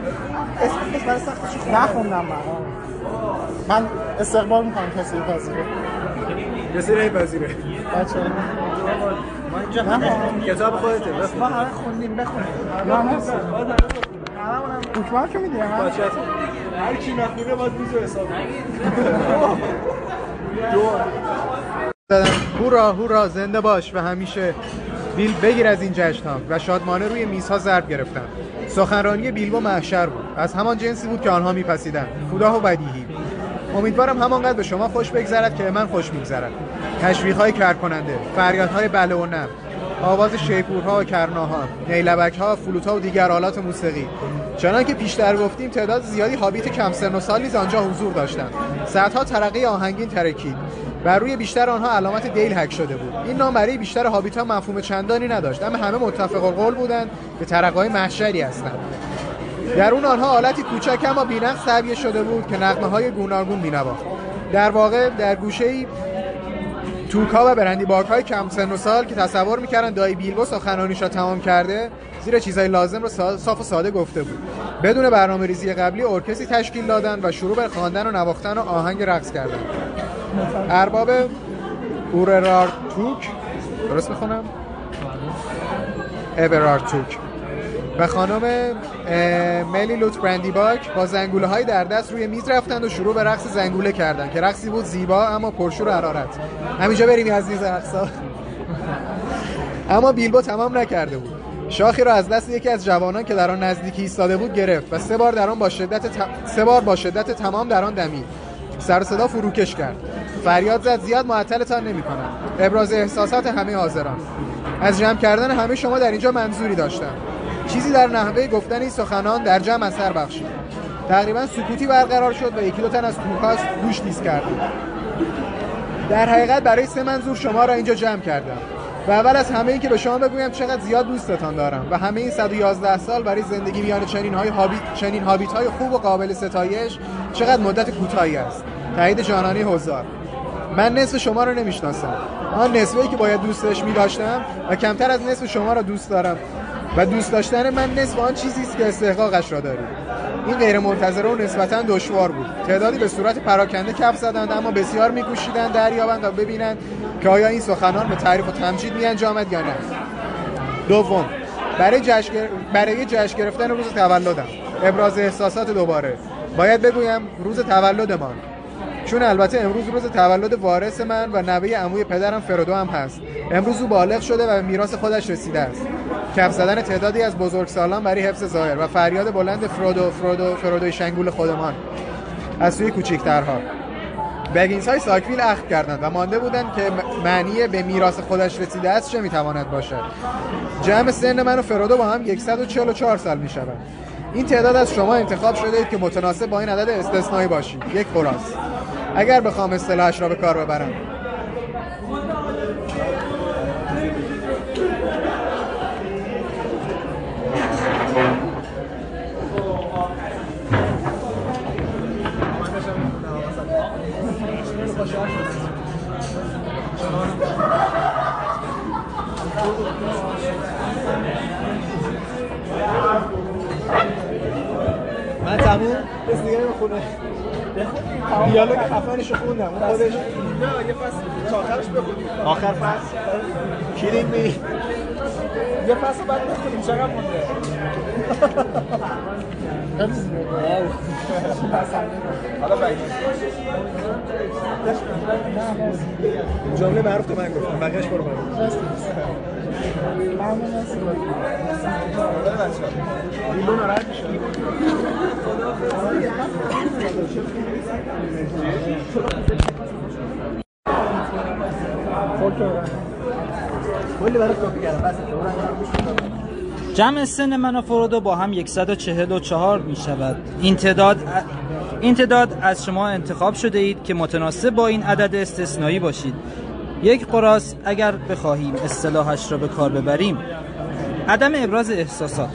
اسمش برای سختش نخوندم من. من استقبال می‌کنم کسی رو پذیره.
کسی رو پذیره.
بچه
ما اینجا همه کتاب خودته.
ما همه خوندیم. بخونیم. نه نه. دکمه که میدیم
هر کی نخونه باید میزو حساب
هورا هورا زنده باش و همیشه بیل بگیر از این جشن ها و شادمانه روی میزها ضرب گرفتن سخنرانی بیلبو محشر بود. از همان جنسی بود که آنها میپسیدند. کوتاه و بدیهی. امیدوارم همانقدر به شما خوش بگذرد که من خوش میگذرد تشویق های کر کننده فریاد های بله و نه
آواز شیپورها و کرناها نیلبک ها فلوت ها و دیگر آلات موسیقی. چنان که پیشتر گفتیم تعداد زیادی هابیت کم سن و سال نیز آنجا حضور داشتند. صدها ترقه آهنگین ترکید. بر روی بیشتر آنها علامت دیل حک شده بود. این نام برای بیشتر هابیت ها مفهوم چندانی نداشت اما همه متفق القول بودند که ترقه های محشری هستند. در اون آنها حالتی کوچک اما بی‌نقص تعبیه شده بود که نغمه های گوناگون می‌نواخت. در واقع در گوشه توکا و برندی باک های کم سن و سال که تصور می‌کردن دایی بیلبو سخنانیش را تمام کرده زیر چیزهای لازم را صاف و ساده گفته بود. بدون برنامه ریزی قبلی ارکستری تشکیل دادن و شروع به خواندن و نواختن و آهنگ رقص کردن. ارباب اوررار توک درست می‌خونم؟ ابرار توک و خانم ملی لوت برندی باک با زنگوله های در دست روی میز رفتند و شروع به رقص زنگوله کردن که رقصی بود زیبا اما پرشور و حرارت. همینجا بریم از نیز رقصا اما بیلبو تمام نکرده بود. شاخی را از دست یکی از جوانان که در آن نزدیکی ایستاده بود گرفت و سه بار در آن با شدت سه بار با شدت تمام در آن دمید. سر صدا فروکش کرد. فریاد زد زیاد معطلتان نمی‌کنم. ابراز احساسات همه حاضران. از جمع کردن همه شما در اینجا منظوری داشتم. چیزی در نحوه گفتن این سخنان در جمع اثر بخشید. تقریبا سکوتی برقرار شد و یکی دو تن از کوکاس گوش نیز کردند. در حقیقت برای سه منظور شما را اینجا جمع کردم. و اول از همه این که به شما بگویم چقدر زیاد دوستتان دارم و همه این 111 سال برای زندگی میان چنین های هابیت چنین هابیت های خوب و قابل ستایش چقدر مدت کوتاهی است. تایید جانانی هزار من نصف شما رو نمی‌شناسم. آن نصفی که باید دوستش می داشتم و کمتر از نصف شما را دوست دارم. و دوست داشتن من نصف آن چیزی است که استحقاقش را دارید این غیر منتظره و نسبتا دشوار بود. تعدادی به صورت پراکنده کف زدند اما بسیار میکوشیدند دریابند و ببینند که آیا این سخنان به تعریف و تمجید می انجامد یا نه. دوم برای جشن برای جشن گرفتن روز تولدم. ابراز احساسات دوباره. باید بگویم روز تولدمان. چون البته امروز روز تولد وارث من و نوه عموی پدرم فرودو هم هست. امروز او بالغ شده و میراث خودش رسیده است. کف زدن تعدادی از بزرگسالان برای حفظ ظاهر و فریاد بلند فرودو فرودو فرودوی شنگول خودمان از سوی کوچیکترها بگینس های ساکویل اخذ کردند و مانده بودند که معنی به میراث خودش رسیده است چه می‌تواند باشد. جمع سن من و فرودو با هم 144 سال می شود این تعداد از شما انتخاب شده اید که متناسب با این عدد استثنایی باشید. یک خلاص اگر بخوام اصطلاحش را به کار ببرم. من تموم. بس دیگه خونه دیالوگ خفنش خوندم. اون خودش نه یه فصل آخرش بخونیم. آخر فصل. کلین می. یه فصل بعد بخونیم چقدر مونده؟ حالا جمله معروف تو من گفتم بقیهش برو برو
جمع سن من و فرودو با هم 144 می شود. این تعداد این تعداد از شما انتخاب شده اید که متناسب با این عدد استثنایی باشید. یک قراس اگر بخواهیم اصطلاحش را به کار ببریم. عدم ابراز احساسات.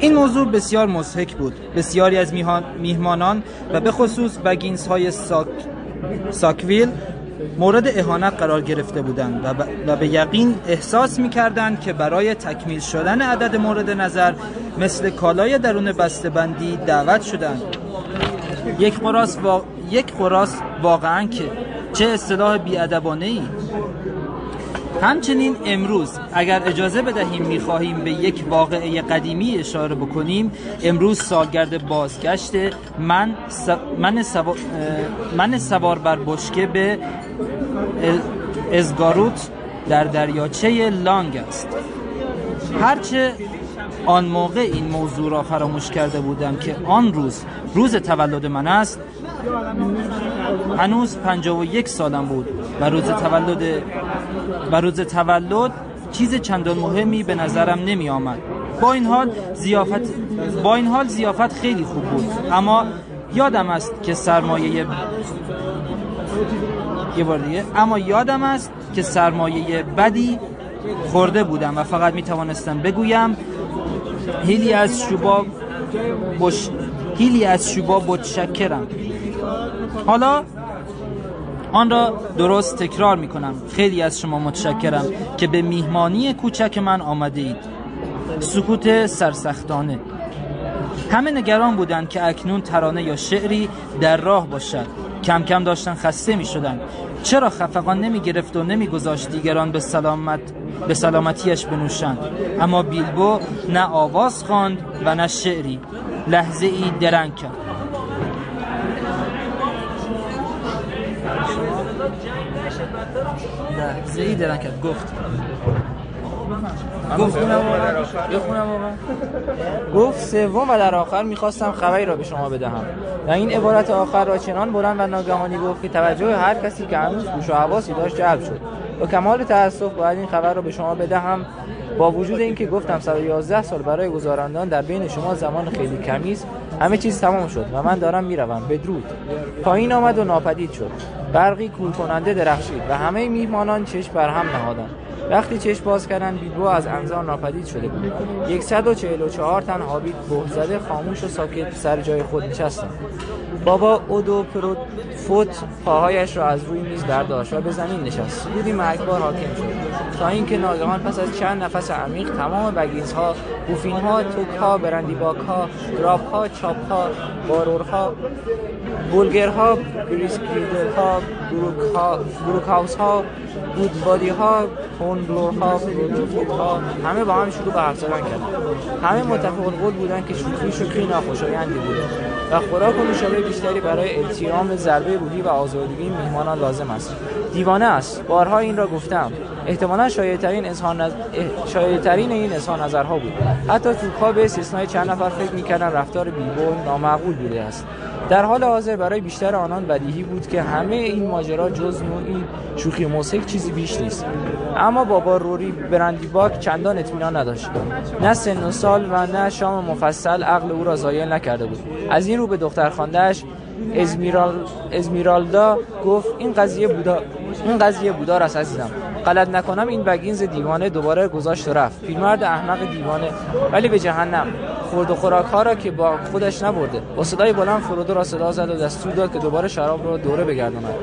این موضوع بسیار مضحک بود. بسیاری از میهمانان و به خصوص بگینس های ساک... ساکویل مورد اهانت قرار گرفته بودند و, ب... و به یقین احساس می کردند که برای تکمیل شدن عدد مورد نظر مثل کالای درون بندی دعوت شدند. یک قراس, با... یک قراس واقعا که چه اصطلاح بیادبانه ای همچنین امروز اگر اجازه بدهیم می‌خواهیم به یک واقعه قدیمی اشاره بکنیم امروز سالگرد بازگشت من س... من, سوا... من سوار بر بشکه به ازگاروت در دریاچه لانگ است. هرچه آن موقع این موضوع را فراموش کرده بودم که آن روز روز تولد من است. هنوز 51 سالم بود و روز تولد و روز تولد چیز چندان مهمی به نظرم نمی آمد. با این حال زیافت با این حال زیافت خیلی خوب بود. اما یادم است که سرمایه یه بار دیگه اما یادم است که سرمایه بدی خورده بودم و فقط می توانستم بگویم هیلی از شوبا بش... هیلی از شوبا متشکرم. حالا آن را درست تکرار می کنم خیلی از شما متشکرم که به میهمانی کوچک من آمده اید سکوت سرسختانه. همه نگران بودند که اکنون ترانه یا شعری در راه باشد. کم کم داشتن خسته می شدن چرا خفقان نمی گرفت و نمی گذاشت دیگران به سلامت به سلامتیش بنوشند؟ اما بیلبو نه آواز خواند و نه شعری. لحظه ای درنگ کرد. لحظه ای درنگ کرد. گفت. گفت
گفت سوم و در آخر می‌خواستم خبری را به شما بدهم. و این عبارت آخر را چنان بلند و ناگهانی گفت که توجه هر کسی که هنوز گوش و حواسی داشت جلب شد. با کمال تاسف باید این خبر را به شما بدهم. با وجود اینکه گفتم 111 سال برای گذراندن در بین شما زمان خیلی کمی است همه چیز تمام شد و من دارم می‌روم. بدرود. پایین آمد و ناپدید شد. برقی کول کننده درخشید و همه میهمانان چشم بر هم نهادند. وقتی چشم باز کردن بیلبو از انظار ناپدید شده بود 144 تن هابیت به زده خاموش و ساکت سر جای خود نشستند. بابا اودو فوت پاهایش را از روی میز برداشت و به زمین نشست. سکوتی مرگبار حاکم شد. تا اینکه ناگهان پس از چند نفس عمیق تمام بگیز ها بوفین ها توک ها برندی باک ها گراب ها چاپ ها بارور بولگر ها بریسکیدر ها بروک ها بروک هاوس ها بودبادی ها هونبلور ها ها همه با هم شروع به حرف زدن کردن. همه متفق القول بودن که شوخی شوخی ناخوشایندی بوده و خوراک و نوشابه بیشتری برای التیام ضربه روحی و آزادگی میهمانان لازم است. دیوانه است. بارها این را گفتم. احتمالا شایعترین اظهار این اظهار نظرها بود. حتی توکها به استثنای چند نفر فکر می‌کردن رفتار بیبون نامعقول بوده است. در حال حاضر برای بیشتر آنان بدیهی بود که همه این ماجرا جز نوعی شوخی موسیقی چیزی بیش نیست. اما بابا روری برندی باک چندان اطمینان نداشت. نه سن و سال و نه شام مفصل عقل او را زایل نکرده بود. از این رو به دختر خاندهش ازمیرال... ازمیرالدا گفت این قضیه بودا این قضیه بودار است عزیزم. غلط نکنم این بگینز دیوانه دوباره گذاشت و رفت. پیرمرد احمق دیوانه. ولی به جهنم. خورد و خوراک ها را که با خودش نبرده. با صدای بلند فرودو را صدا زد و دستور داد که دوباره شراب را دوره بگرداند.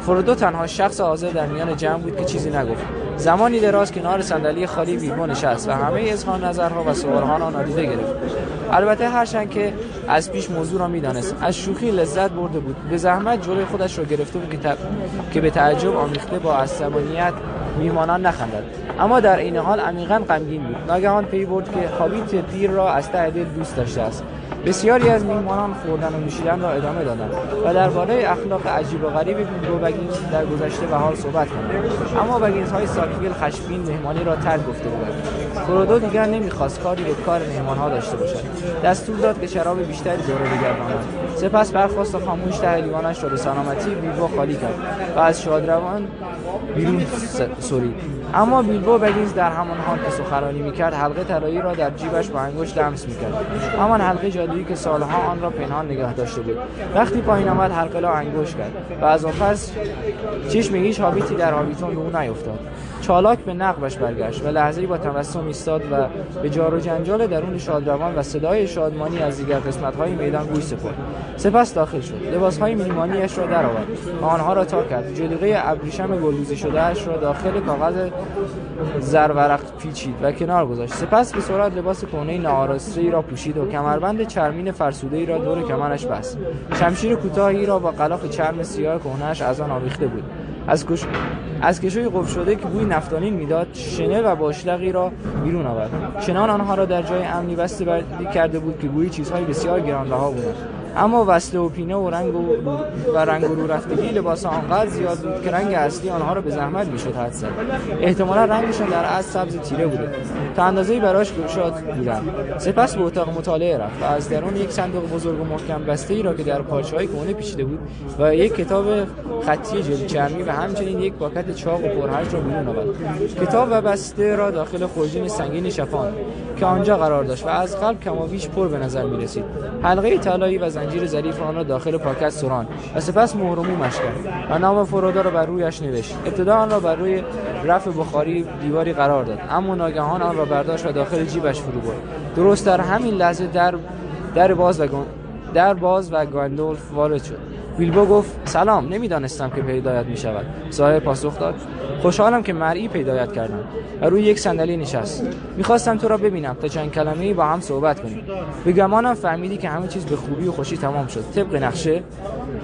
فرودو تنها شخص حاضر در میان جمع بود که چیزی نگفت. زمانی دراز کنار صندلی خالی بیرون نشست و همه اظهار نظرها و سوالها را نادیده گرفت. البته هرچند که از پیش موضوع را می‌دانست. از شوخی لذت برده بود. به زحمت جلوی خودش را گرفته بود که, که به تعجب آمیخته با عصبانیت میمانان نخندد. اما در این حال عمیقا غمگین بود. ناگهان پی برد که هابیت پیر را از ته دل دوست داشته است. بسیاری از میهمانان خوردن و نوشیدن را ادامه دادند و درباره اخلاق عجیب و غریب بیلبو بگینز در گذشته و حال صحبت کردند. اما بگینز های ساکیل خشمگین مهمانی را ترک گفته بودند. فرودو دیگر نمی‌خواست کاری به کار مهمانها داشته باشد. دستور داد که شراب بیشتری دوره بگردانند سپس برخواست و خاموش ته لیوانش را به سلامتی بیلبو خالی کرد و از شادروان بیرون سرید. اما بیلبو بگینز در همان حال که سخنرانی می‌کرد حلقه طلایی را در جیبش با انگشت لمس می‌کرد. همان حلقه جادویی که سالها آن را پنهان نگه داشته بود. وقتی پایین آمد را انگشت کرد و از آن پس چشم هیچ هابیتی در هابیتون به او نیفتاد. چالاک به نقبش برگشت و لحظه‌ای با تبسم ایستاد و به جار و جنجال درون شادروان و صدای شادمانی از دیگر قسمت‌های میدان گوش سپرد. سپس داخل شد. لباس‌های میلیمانیش را درآورد. آنها را تا کرد. جلیقه ابریشم گلدوزی شدهاش را داخل کاغذ زرورق پیچید و کنار گذاشت. سپس به سرعت لباس کهنه ناآراسته را پوشید و کمربند چرمین فرسوده ای را دور کمرش بست. شمشیر کوتاهی را با قلاف چرم سیاه کهنه‌اش از آن آویخته بود. از کش... از کشوی قفل شده که بوی نفتالین می‌داد شنل و باشلقی را بیرون آورد. چنان آنها را در جای امنی بسته بندی کرده بود که گویی چیزهای بسیار گرانبها بودند. اما وصله و پینه و رنگ و, و رنگ رو رفتگی لباس آنقدر زیاد بود که رنگ اصلی آنها را به زحمت می‌شد حد زد. احتمالا رنگشان در از سبز تیره بوده. تا اندازه‌ای براش گشاد بودند سپس به اتاق مطالعه رفت و از درون یک صندوق بزرگ و محکم بسته ای را که در پارچه‌های کهنه پیچیده بود و یک کتاب خطی جلد چرمی و همچنین یک پاکت چاق و پرهرج را بیرون آورد. کتاب و بسته را داخل خورجین سنگین شفان که آنجا قرار داشت و از قلب کماویش پر به نظر می رسید حلقه طلایی و زنجیر ظریف آن را داخل پاکت سران و سپس مهرمو مش کرد و نام فرودا را بر رویش نوشت. ابتدا آن را بر روی رف بخاری دیواری قرار داد اما ناگهان آن را برداشت و داخل جیبش فرو برد. درست در همین لحظه در در باز و در باز و گاندولف وارد شد. ویلبو گفت سلام نمی‌دانستم که پیدایت می شود ظاهر پاسخ داد خوشحالم که مرئی پیدایت کردم و روی یک صندلی نشست. می‌خواستم تو را ببینم تا چند کلمه با هم صحبت کنیم. به گمانم فهمیدی که همه چیز به خوبی و خوشی تمام شد. طبق نقشه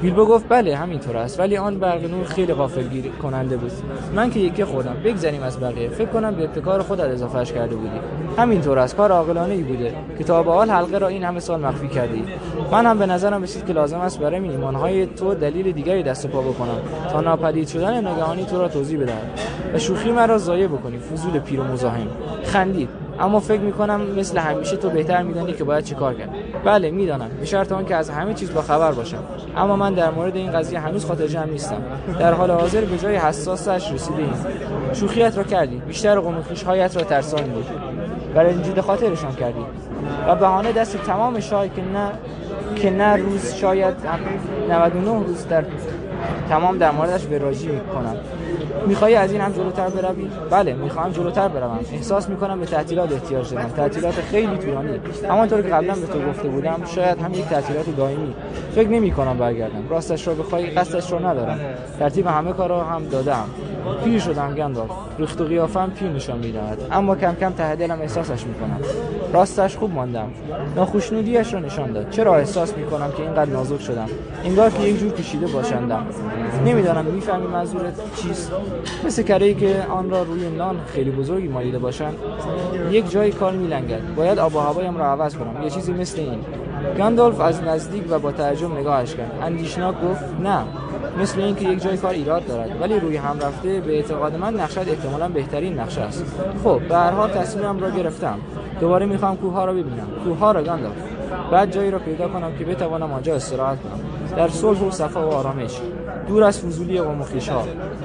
بیلبو گفت بله همینطور است. ولی آن برق نور خیلی غافلگیر کننده بود. من که یکی خودم بگذریم از بقیه. فکر کنم به ابتکار خودت اضافهش کرده بودی. همینطور است. کار عاقلانه ای بوده که تا به حال حلقه را این همه سال مخفی کردی. من هم به نظرم رسید که لازم است برای میهمانهای تو دلیل دیگری دست پا بکنم تا ناپدید شدن ناگهانی تو را توضیح بدهم و شوخی مرا ضایع بکنی. فضول پیر و مزاحم. خندید. اما فکر می‌کنم مثل همیشه تو بهتر میدانی که باید چیکار کرد بله می‌دانم. به شرط آنکه از همه چیز با خبر باشم. اما من در مورد این قضیه هنوز خاطر جمع نیستم. در حال حاضر به جای حساسش رسیده ایم شوخیت را کردی. بیشتر قوم هایت را ترساندی برای رنجیده خاطرشان کردی. و بهانه دست تمام شای که نه که نه روز شاید 99 روز در تمام در موردش وراجی می‌کنم. می‌خوای از این هم جلوتر بروی؟ بله می‌خوام جلوتر بروم. احساس می‌کنم به تعطیلات احتیاج دارم. تعطیلات خیلی طولانی همانطور که قبلا به تو گفته بودم شاید هم یک تعطیلات دائمی. فکر نمی کنم برگردم. راستش رو بخوای قصدش رو ندارم. ترتیب همه کارا هم دادم پیر شدم گندالف ریخت و قیافم پیر نشان می‌دهد. اما کم کم ته دلم احساسش می‌کنم. راستش خوب ماندم. ناخشنودیش را نشان داد. چرا احساس می‌کنم که اینقدر نازک شدم؟ انگار که یک جور کشیده باشندم. نمی‌دانم می‌فهمی منظورت چیست. مثل کره که آن را روی نان خیلی بزرگی مالیده باشند یک جای کار میلنگد. باید آب و هوایم را عوض کنم. یه چیزی مثل این. گاندالف از نزدیک و با تعجب نگاهش کرد. اندیشناک گفت نه مثل اینکه یک جای کار ایراد دارد. ولی روی هم رفته به اعتقاد من نقشت احتمالا بهترین نقشه است. خب به هر حال تصمیمم را گرفتم. دوباره می‌خوام کوه ها را ببینم. کوه ها را گاندالف بعد جایی را پیدا کنم که بتوانم آنجا استراحت کنم. در صلح و صفا و آرامش. دور از فضولی قوم و ها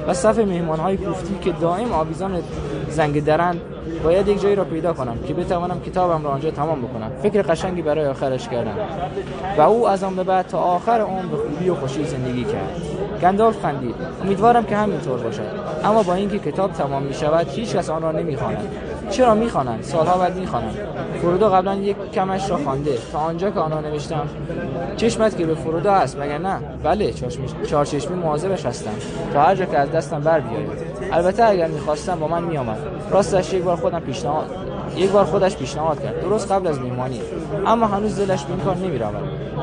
و صف مهمان های کوفتی که دائم آویزان زنگ درند باید یک جایی را پیدا کنم که بتوانم کتابم را آنجا تمام بکنم. فکر قشنگی برای آخرش کردم. و او از آن به بعد تا آخر عمر به خوبی و خوشی زندگی کرد. گندالف خندید. امیدوارم که همینطور باشد. اما با اینکه کتاب تمام می شود هیچ کس آن را نمی‌خواند. چرا می‌خوانند سالها بعد می‌خوانند فرودو قبلا یک کمش را خوانده. تا آنجا که آنها نوشتم چشمت که به فرودو هست مگر نه؟ بله چهار چشمی مواظبش هستم. تا هر جا که از دستم بر بیاید. البته اگر می‌خواستم با من میآمد. راستش یک بار خودم پیشنهاد یک بار خودش پیشنهاد کرد. درست قبل از میمانی اما هنوز دلش به این کار نمی‌رود.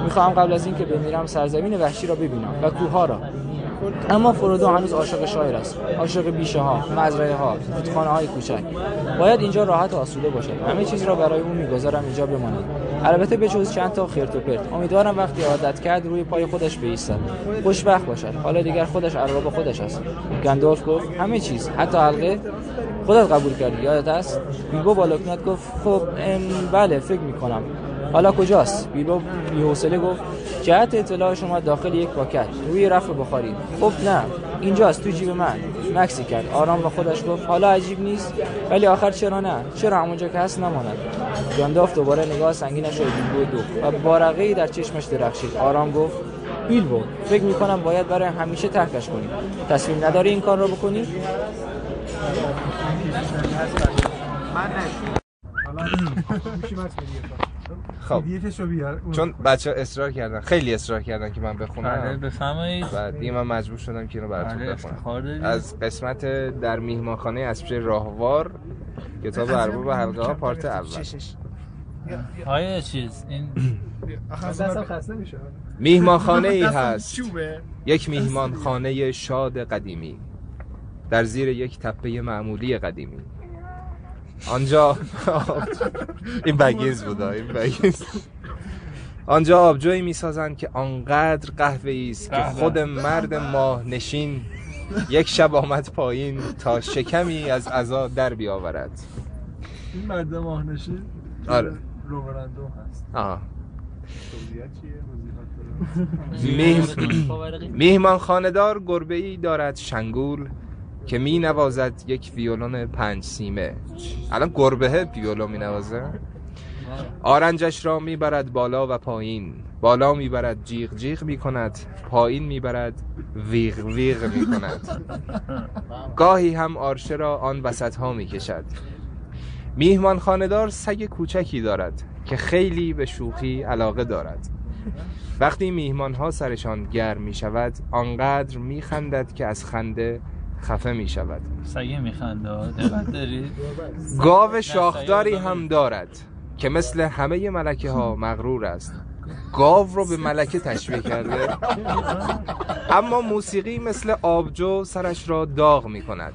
می‌خواهم قبل از اینکه بمیرم سرزمین وحشی را ببینم و کوه را. اما فرودو هنوز عاشق شاعر است عاشق بیشه ها مزرعه ها رودخانه های کوچک. باید اینجا راحت و آسوده باشد. همه چیز را برای او می‌گذارم اینجا بماند البته به جز چند تا خرت و پرت. امیدوارم وقتی عادت کرد روی پای خودش بایستد خوشبخت باشد. حالا دیگر خودش ارباب خودش است. گندالف گفت همه چیز. حتی حلقه. خودت قبول کردی یادت است؟ بیبو با گفت خب بله فکر می‌کنم. حالا کجاست؟ بیلو بی‌حوصله گفت جهت اطلاع شما داخل یک پاکت روی رف بخاری. خب نه اینجاست تو جیب من. مکسی کرد. آرام با خودش گفت حالا عجیب نیست ولی آخر چرا نه؟ چرا همونجا که هست نماند. گانداف دوباره نگاه سنگینش را بیلبو دو و بارقه ای در چشمش درخشید. آرام گفت بیلبو فکر می‌کنم باید برای همیشه ترکش کنی. تصمیم نداری این کار را بکنی؟
خب. چون بچه ها اصرار کردن خیلی اصرار کردن که من بخونم.
بله بفرمایید.
و دیگه من مجبور شدم که اینو براتون بله بخونم. از قسمت در میهمانخانه اسبچه راهوار کتاب ارباب حلقه ها پارت اول.
آیا چیز؟ این
میهمانخانه ای هست. یک میهمانخانه شاد قدیمی. در زیر یک تپه معمولی قدیمی. آنجا این بگیز بودا این بگیز آنجا آبجویی می‌سازند که آنقدر قهوه‌ای است که
قهوه.
خود مرد ماه نشین یک شب آمد پایین تا شکمی از عزا در بیاورد
این مرد ماهنشین
آره
روبرندوم هست چیه؟
میهمان خاندار گربه ای دارد شنگول که می نوازد یک ویولون پنج سیمه. الان گربه ویولون می نوازه آرنجش را می برد بالا و پایین. بالا می برد جیغ جیغ می کند پایین می برد ویغ ویغ می کند گاهی هم آرشه را آن وسط ها می کشد میهمان خاندار سگ کوچکی دارد که خیلی به شوخی علاقه دارد. وقتی میهمان ها سرشان گرم می شود آنقدر می خندد که از خنده خفه می شود.
سگه دارید
گاو شاخداری هم دارد که مثل همه ملکه ها مغرور است. گاو رو به ملکه تشبیه کرده. اما موسیقی مثل آبجو سرش را داغ می کند.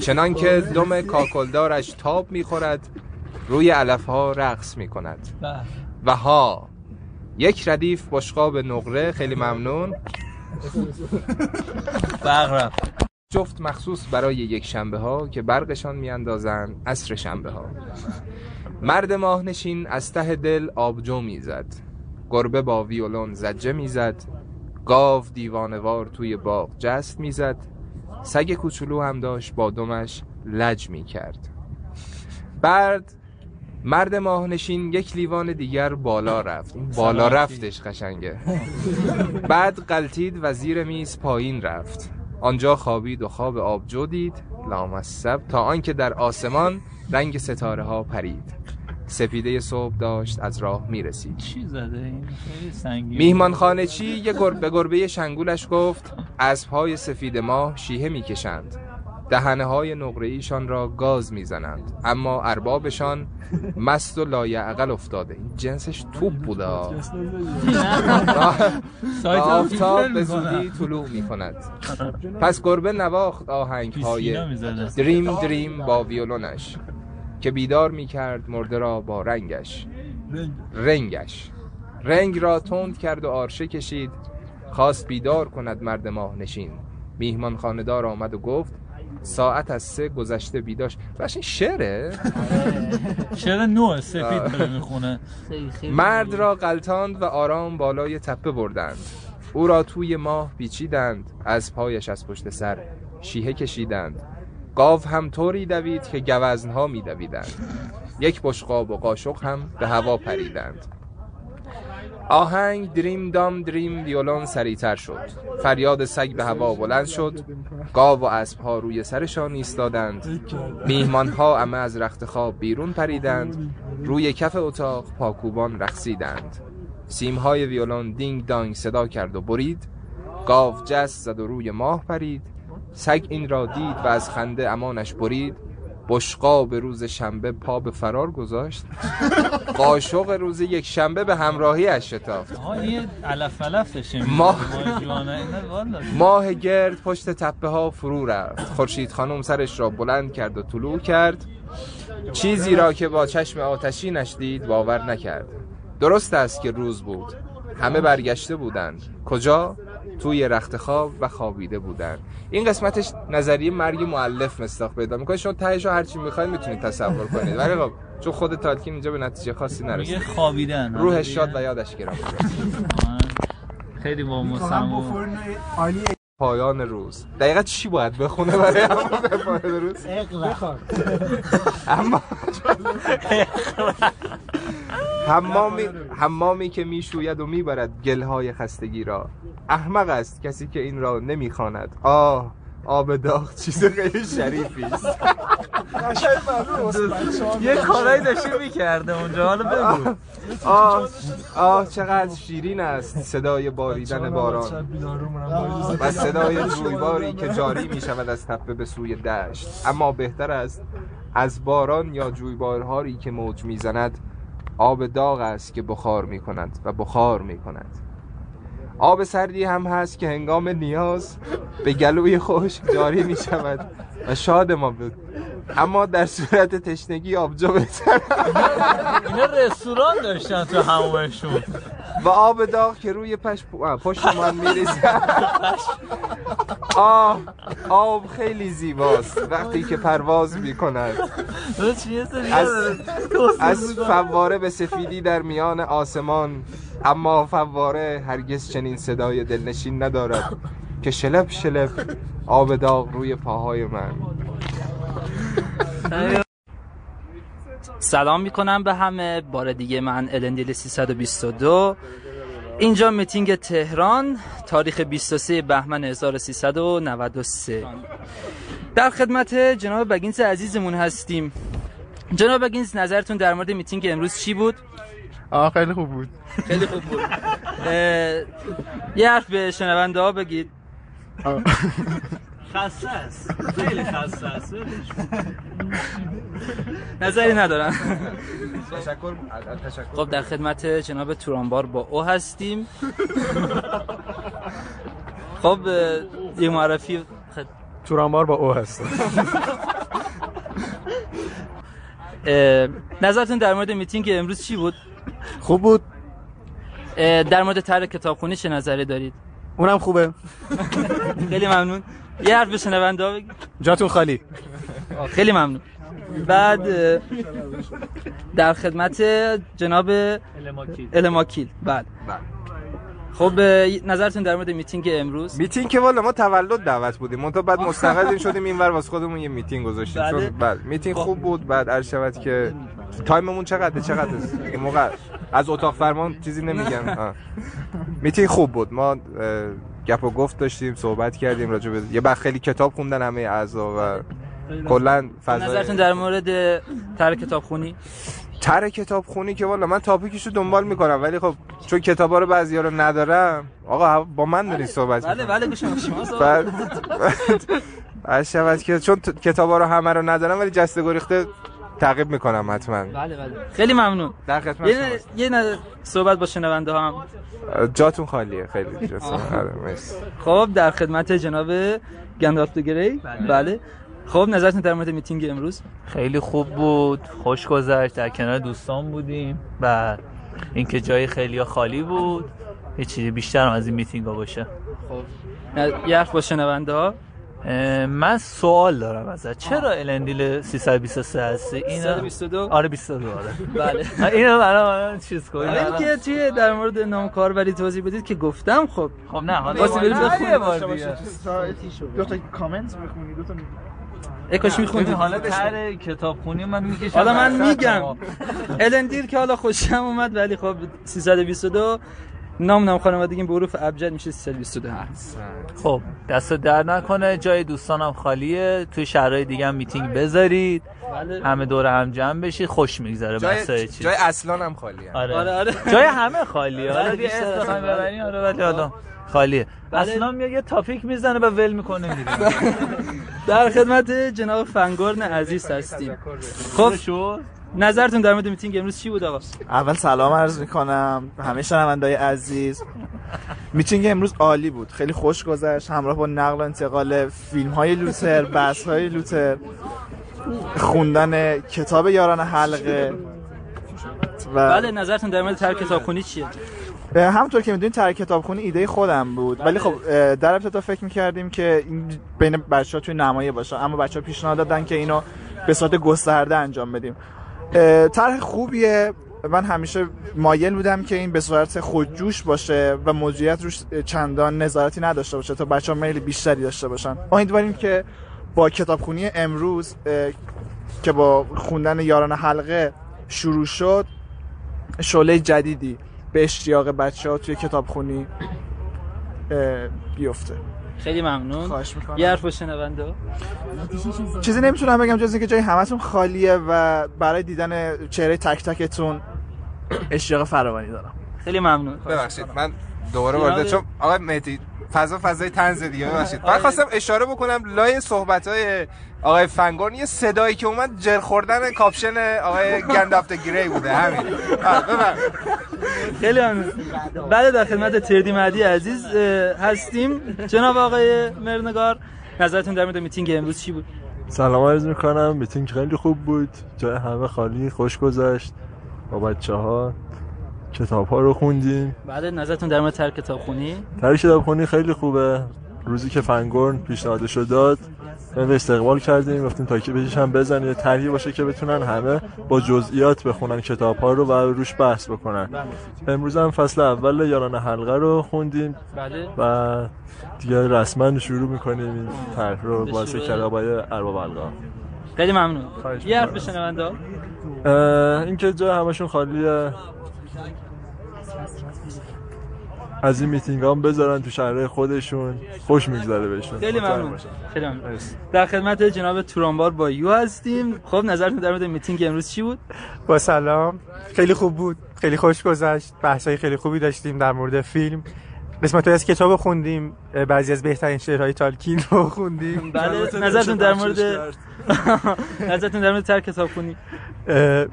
چنان که دم کاکلدارش تاب می خورد روی علف ها رقص می کند.
بله.
و ها یک ردیف بشقاب نقره خیلی ممنون.
برق رفت
جفت مخصوص برای یک شنبه ها که برقشان میاندازند عصر شنبه ها مرد ماهنشین از ته دل آبجو می‌زد. گربه با ویولون زجه می‌زد. گاو دیوانوار توی باغ جست می‌زد. سگ کوچولو هم داشت با دمش لج می‌کرد. بعد مرد ماهنشین یک لیوان دیگر بالا رفت. بالا رفتش قشنگه. بعد قلتید و زیر میز پایین رفت. آنجا خوابید و خواب آبجو دید لامصب تا آنکه در آسمان رنگ ستاره ها پرید. سپیده صبح داشت از راه می‌رسید.
چی زده این؟
میهمان خانه چی؟ یه گربه گربه شنگولش گفت از پای سفید ماه شیهه می‌کشند. دهنه های نقره ایشان را گاز می‌زنند. اما اربابشان مست و لایعقل افتاده. این جنسش توپ بوده. آفتاب به. زودی طلوع می کند پس گربه نواخت آهنگ های. دریم دریم با ویولونش که بیدار می کرد مرده را با رنگش. رنگش. رنگ را تند کرد و آرشه کشید. خواست بیدار کند مرد ماه نشین میهمان خاندار آمد و گفت ساعت از سه گذشته بیداش. این شعره؟
شعر نوع سفید داره می‌خونه.
مرد را قلتاند و آرام بالای تپه بردند. او را توی ماه پیچیدند از پایش از پشت سر شیهه کشیدند. گاو هم طوری دوید که گوزنها می دویدند یک بشقاب و قاشق هم به هوا پریدند. آهنگ دریم دام دریم ویولون سریعتر شد. فریاد سگ به هوا بلند شد. گاو و اسب ها روی سرشان ایستادند. میهمان ها همه از رخت خواب بیرون پریدند. روی کف اتاق پاکوبان رقصیدند. سیم های ویولون دینگ دانگ صدا کرد و برید. گاو جست زد و روی ماه پرید. سگ این را دید و از خنده امانش برید. بشقا به روز شنبه پا به فرار گذاشت. قاشق روز یک شنبه به همراهی اش شتافت.
آها این علف علف داشتیم
ما-
جوانه. اینا والا
ماه گرد پشت تپه ها فرو رفت. خورشید خانم سرش را بلند کرد و طلوع کرد. چیزی را که با چشم آتشینش دید باور نکرد. درست است که روز بود. همه برگشته بودند. کجا؟ توی رخت خواب و خوابیده بودند این قسمتش نظریه مرگ معلف مستاق پیدا می‌کنه. شما تهش رو هرچی می‌خواید می‌تونید تصور کنید. ولی خب چون خود تالکین اینجا به نتیجه خاصی نرسید.
خوابیدن.
روحش شاد و یادش گرام
خیلی با
عالی
پایان روز. دقیقا چی باید بخونه برای پایان روز؟ اما حمامی حمامی که می‌شوید و می‌برد گلهای خستگی را. احمق است کسی که این را نمی‌خواند. آه آب داغ چیز خیلی شریفی است.
یه کارایی داشته می‌کرده اونجا حالا بگو.
آه آه چقدر شیرین است صدای باریدن باران. و صدای جویباری که جاری می شود از تپه به سوی دشت. اما بهتر است از باران یا جویبارهایی که موج می‌زند آب داغ است که بخار می کند و بخار می کند آب سردی هم هست که هنگام نیاز به گلوی خوش جاری می شود و شاد ما بود. اما در صورت تشنگی آبجو بهتر.
اینا رستوران داشتن تو همومشون
و آب داغ که روی پش... پشت من میریزد آه آب خیلی زیباست. وقتی که پرواز می‌کند. از, از فواره به سفیدی در میان آسمان. اما فواره هرگز چنین صدای دلنشین ندارد که شلپ شلپ آب داغ روی پاهای من.
سلام می‌کنم به همه. بار دیگه من الندیل 322 اینجا میتینگ تهران تاریخ 23 بهمن 1393 در خدمت جناب بگینز عزیزمون هستیم. جناب بگینز نظرتون در مورد میتینگ امروز چی بود؟
آه خیلی خوب بود.
خیلی خوب بود. یه حرف به شنونده ها بگید.
خسته است. خیلی خسته است.
نظری ندارم.
تشکر تشکر
خب در خدمت جناب تورانبار با او هستیم. خب یه معرفی خد...
تورانبار با او هست.
نظرتون در مورد میتینگ امروز چی بود؟
خوب بود.
در مورد طرح کتابخونی چه نظری دارید؟
اونم خوبه.
خیلی ممنون. یه حرف به شنونده ها بگید
جاتون خالی.
خیلی ممنون. بعد در خدمت جناب الماکیل بعد. خب نظرتون در مورد میتینگ امروز؟
میتینگ که والا ما تولد دعوت بودیم. منتها بعد مستقل شدیم اینور واسه خودمون یه میتینگ گذاشتیم.
بله.
چون بله. میتینگ خوب بود. بعد عرض شود که time مون چقدره؟ چقدر این موقع از اتاق فرمان چیزی نمیگن آه. میتینگ خوب بود. ما گپ و گفت داشتیم صحبت کردیم راجع به یه بخ خیلی کتاب خوندن همه اعضا و کلا
نظرتون
فضا
در مورد طرح کتابخونی
تر کتاب خونی که والا من تاپیکشو دنبال می‌کنم ولی خب چون کتابا رو بعضیا رو ندارم آقا با من داری صحبت
بله
می‌کنی.
بله گوشم شما صحبت
که چون کتابا رو همه رو ندارم ولی جسته گریخته تعقیب می‌کنم حتما.
بله بله. خیلی ممنون.
در خدمت
یه. یه نه- صحبت با شنونده ها هم.
جاتون خالیه خیلی جاتون آره، مرسی.
خب در خدمت جناب گندالف گری بله. خب نظرتون در مورد میتینگ امروز؟
خیلی خوب بود خوش گذشت در کنار دوستان بودیم. و اینکه جای خیلی خالی بود یه چیزی بیشتر هم از این میتینگ ها باشه.
نه، یه با شنونده ها.
من سوال دارم ازت. چرا الندیل 323 هستی؟ این
322
آره 22 آره.
بله.
اینو برای من چیز کنید
حالا اینکه توی در مورد نام کاربری توضیح بدید که گفتم خب.
خب نه حالا
واسه بریم بخونیم.
یه بار دیگه.
دو تا کامنت بخونی دو تا
ای کاش
ببین،
میخوندید
حالا تر کتابخونی من می‌کشم.
حالا من میگم. الندیر که حالا خوشم اومد ولی خب 322 نام نام خانوادگیم به حروف ابجد میشه 322 هست
خب دست در نکنه جای دوستانم خالیه. توی شهرهای دیگه هم میتینگ بذارید.
بله.
همه دور هم جمع بشید خوش میگذره بسای
جای
چیز.
جای اصلان هم خالیه.
آره.
آره آره.
جای همه خالیه. حالا
بله،
دیگه
همه.
ببرین آره ولی حالا خالیه.
بله.
اصلا میاد یه topic می‌زنه و ول می‌کنه میره
در خدمت جناب فنگورن عزیز هستیم. خب. نظرتون در مورد میتینگ امروز چی بود آقا؟
اول سلام عرض می‌کنم. همه شنوندای عزیز. میتینگ امروز عالی بود. خیلی خوش گذشت. همراه با نقل و انتقال فیلم های لوتر بحث های لوتر خوندن کتاب یاران حلقه و
بله نظرتون در مورد طرح کتابخونی چیه؟
همونطور که می‌دونید تر کتابخونی ایده خودم بود. ولی خب در ابتدا فکر می‌کردیم که این بین بچه ها توی نمایه باشه. اما بچه ها پیشنهاد دادن که اینو به صورت گسترده انجام بدیم. طرح خوبیه. من همیشه مایل بودم که این به صورت خودجوش باشه و موضوعیت روش چندان نظارتی نداشته باشه تا بچه ها میل بیشتری داشته باشن. امیدواریم که با کتابخونی امروز که با خوندن یاران حلقه شروع شد شعله جدیدی به اشتیاق بچه ها توی کتابخونی بیفته.
خیلی ممنون.
خواهش می‌کنم.
یه حرف شنونده.
چیزی نمی‌تونم بگم جز اینکه جای همتون خالیه و برای دیدن چهره تک تکتون اشتیاق فراوانی دارم.
خیلی ممنون.
ببخشید من دوباره وارد چون آقای مهدی فضا فضای طنز دیگه ببخشید. من خواستم اشاره بکنم لای صحبت های آقای فنگورن یه صدایی که اومد جر خوردن کاپشن آقای گندالف گری بوده همین.
خیلی ممنون. بعد در خدمت تردی مهدی عزیز هستیم. جناب آقای مرنگار نظرتون در مورد میتینگ امروز چی بود؟
سلام عرض می‌کنم. میتینگ خیلی خوب بود. جای همه خالی خوش گذشت. با بچه ها کتاب ها رو خوندیم.
بعد نظرتون در مورد طرح کتاب خونی
طرح کتاب خونی خیلی خوبه. روزی که فنگورن پیشنهادش رو داد به استقبال کردیم گفتیم تا که بهش هم بزنه یه طرحی باشه که بتونن همه با جزئیات بخونن کتاب ها رو و روش بحث بکنن. امروز هم فصل اول یاران حلقه رو خوندیم.
بله.
و دیگه رسما شروع می‌کنیم این طرح رو با کتابای ارباب حلقه.
خیلی ممنون. یه حرف
اه، اینکه جا همشون خالیه. از این میتینگ هم بذارن تو شهرهای خودشون. خوش میگذره بهشون.
خیلی ممنون. خیلی ممنون. در خدمت جناب تورانبار با یو هستیم. خب نظرتون در مورد میتینگ امروز چی بود؟
با سلام. خیلی خوب بود. خیلی خوش گذشت. بحثای خیلی خوبی داشتیم در مورد فیلم. قسمت از کتاب خوندیم بعضی از بهترین شعرهای تالکین رو خوندیم.
بله نظرتون در مورد نظرتون در مورد طرح کتاب خونی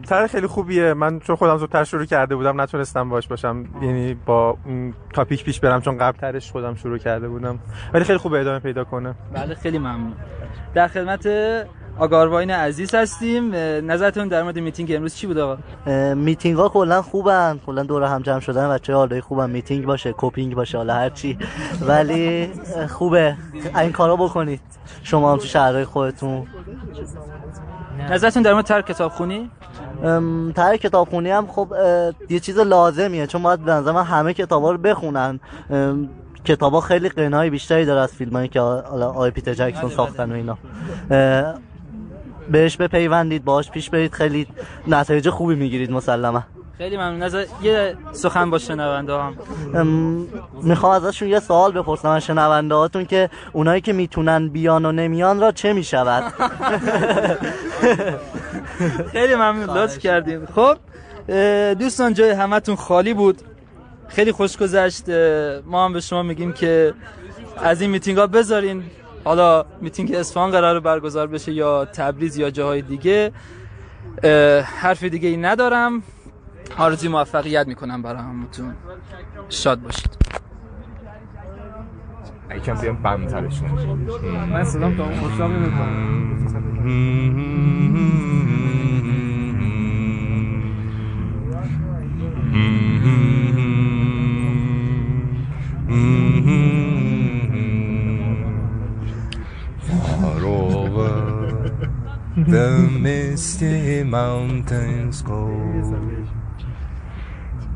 طرح خیلی خوبیه. من چون خودم زودتر شروع کرده بودم نتونستم باش باشم. یعنی با اون topic پیش برم چون قبل ترش خودم شروع کرده بودم. ولی خیلی خوب ادامه پیدا کنه.
بله خیلی ممنون. در خدمت آگارواین عزیز هستیم. نظرتون در مورد میتینگ امروز چی بود آقا؟
میتینگ ها کلا خوبن. کلا دور هم جمع شدن بچه حالای خوبن. میتینگ باشه کمپینگ باشه حالا هر چی. ولی خوبه. این کارا بکنید. شما هم تو شهرهای خودتون.
نظرتون در مورد طرح کتاب خونی
ام، طرح کتابخونی هم خب یه چیز لازمیه. چون باید به نظر من همه کتابا رو بخونن. کتابا خیلی قنای بیشتری داره از فیلمایی که حالا آقای پیتر جکسون ساختن و اینا. اه، بهش بپیوندید باش پیش برید خیلی نتایج خوبی می‌گیرید مسلما.
خیلی ممنون. نظر یه سخن با شنونده هم
ام، می‌خوام ازشون یه سوال بپرسم از شنونده هاتون که اونایی که می‌تونن بیان و نمیان را چه می‌شود؟
خیلی ممنون. لطف کردیم خب دوستان جای همتون خالی بود. خیلی خوش گذشت. ما هم به شما میگیم که از این میتینگ ها بذارین. حالا میتینگ اصفهان قرار برگزار بشه یا تبریز یا جاهای دیگه حرف دیگه ای ندارم آرزوی موفقیت می‌کنم برای همتون شاد باشید
یکم بیام بمترشون
من صدام تا اون خوشحال
the misty mountains go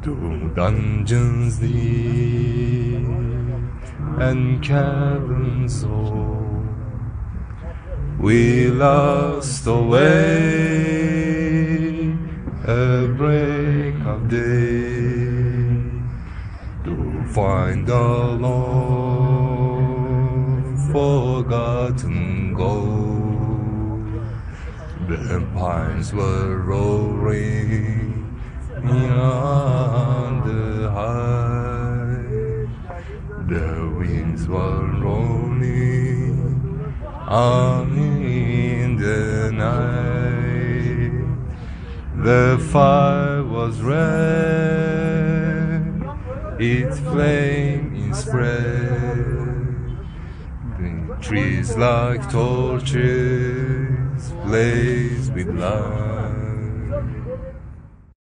To dungeons deep and caverns old We lost the way at break of day to find the lost forgotten gold. The pines were roaring beyond the high. The winds were rolling on in the night. The fire was red, its flame in spread. The trees like torches place with love.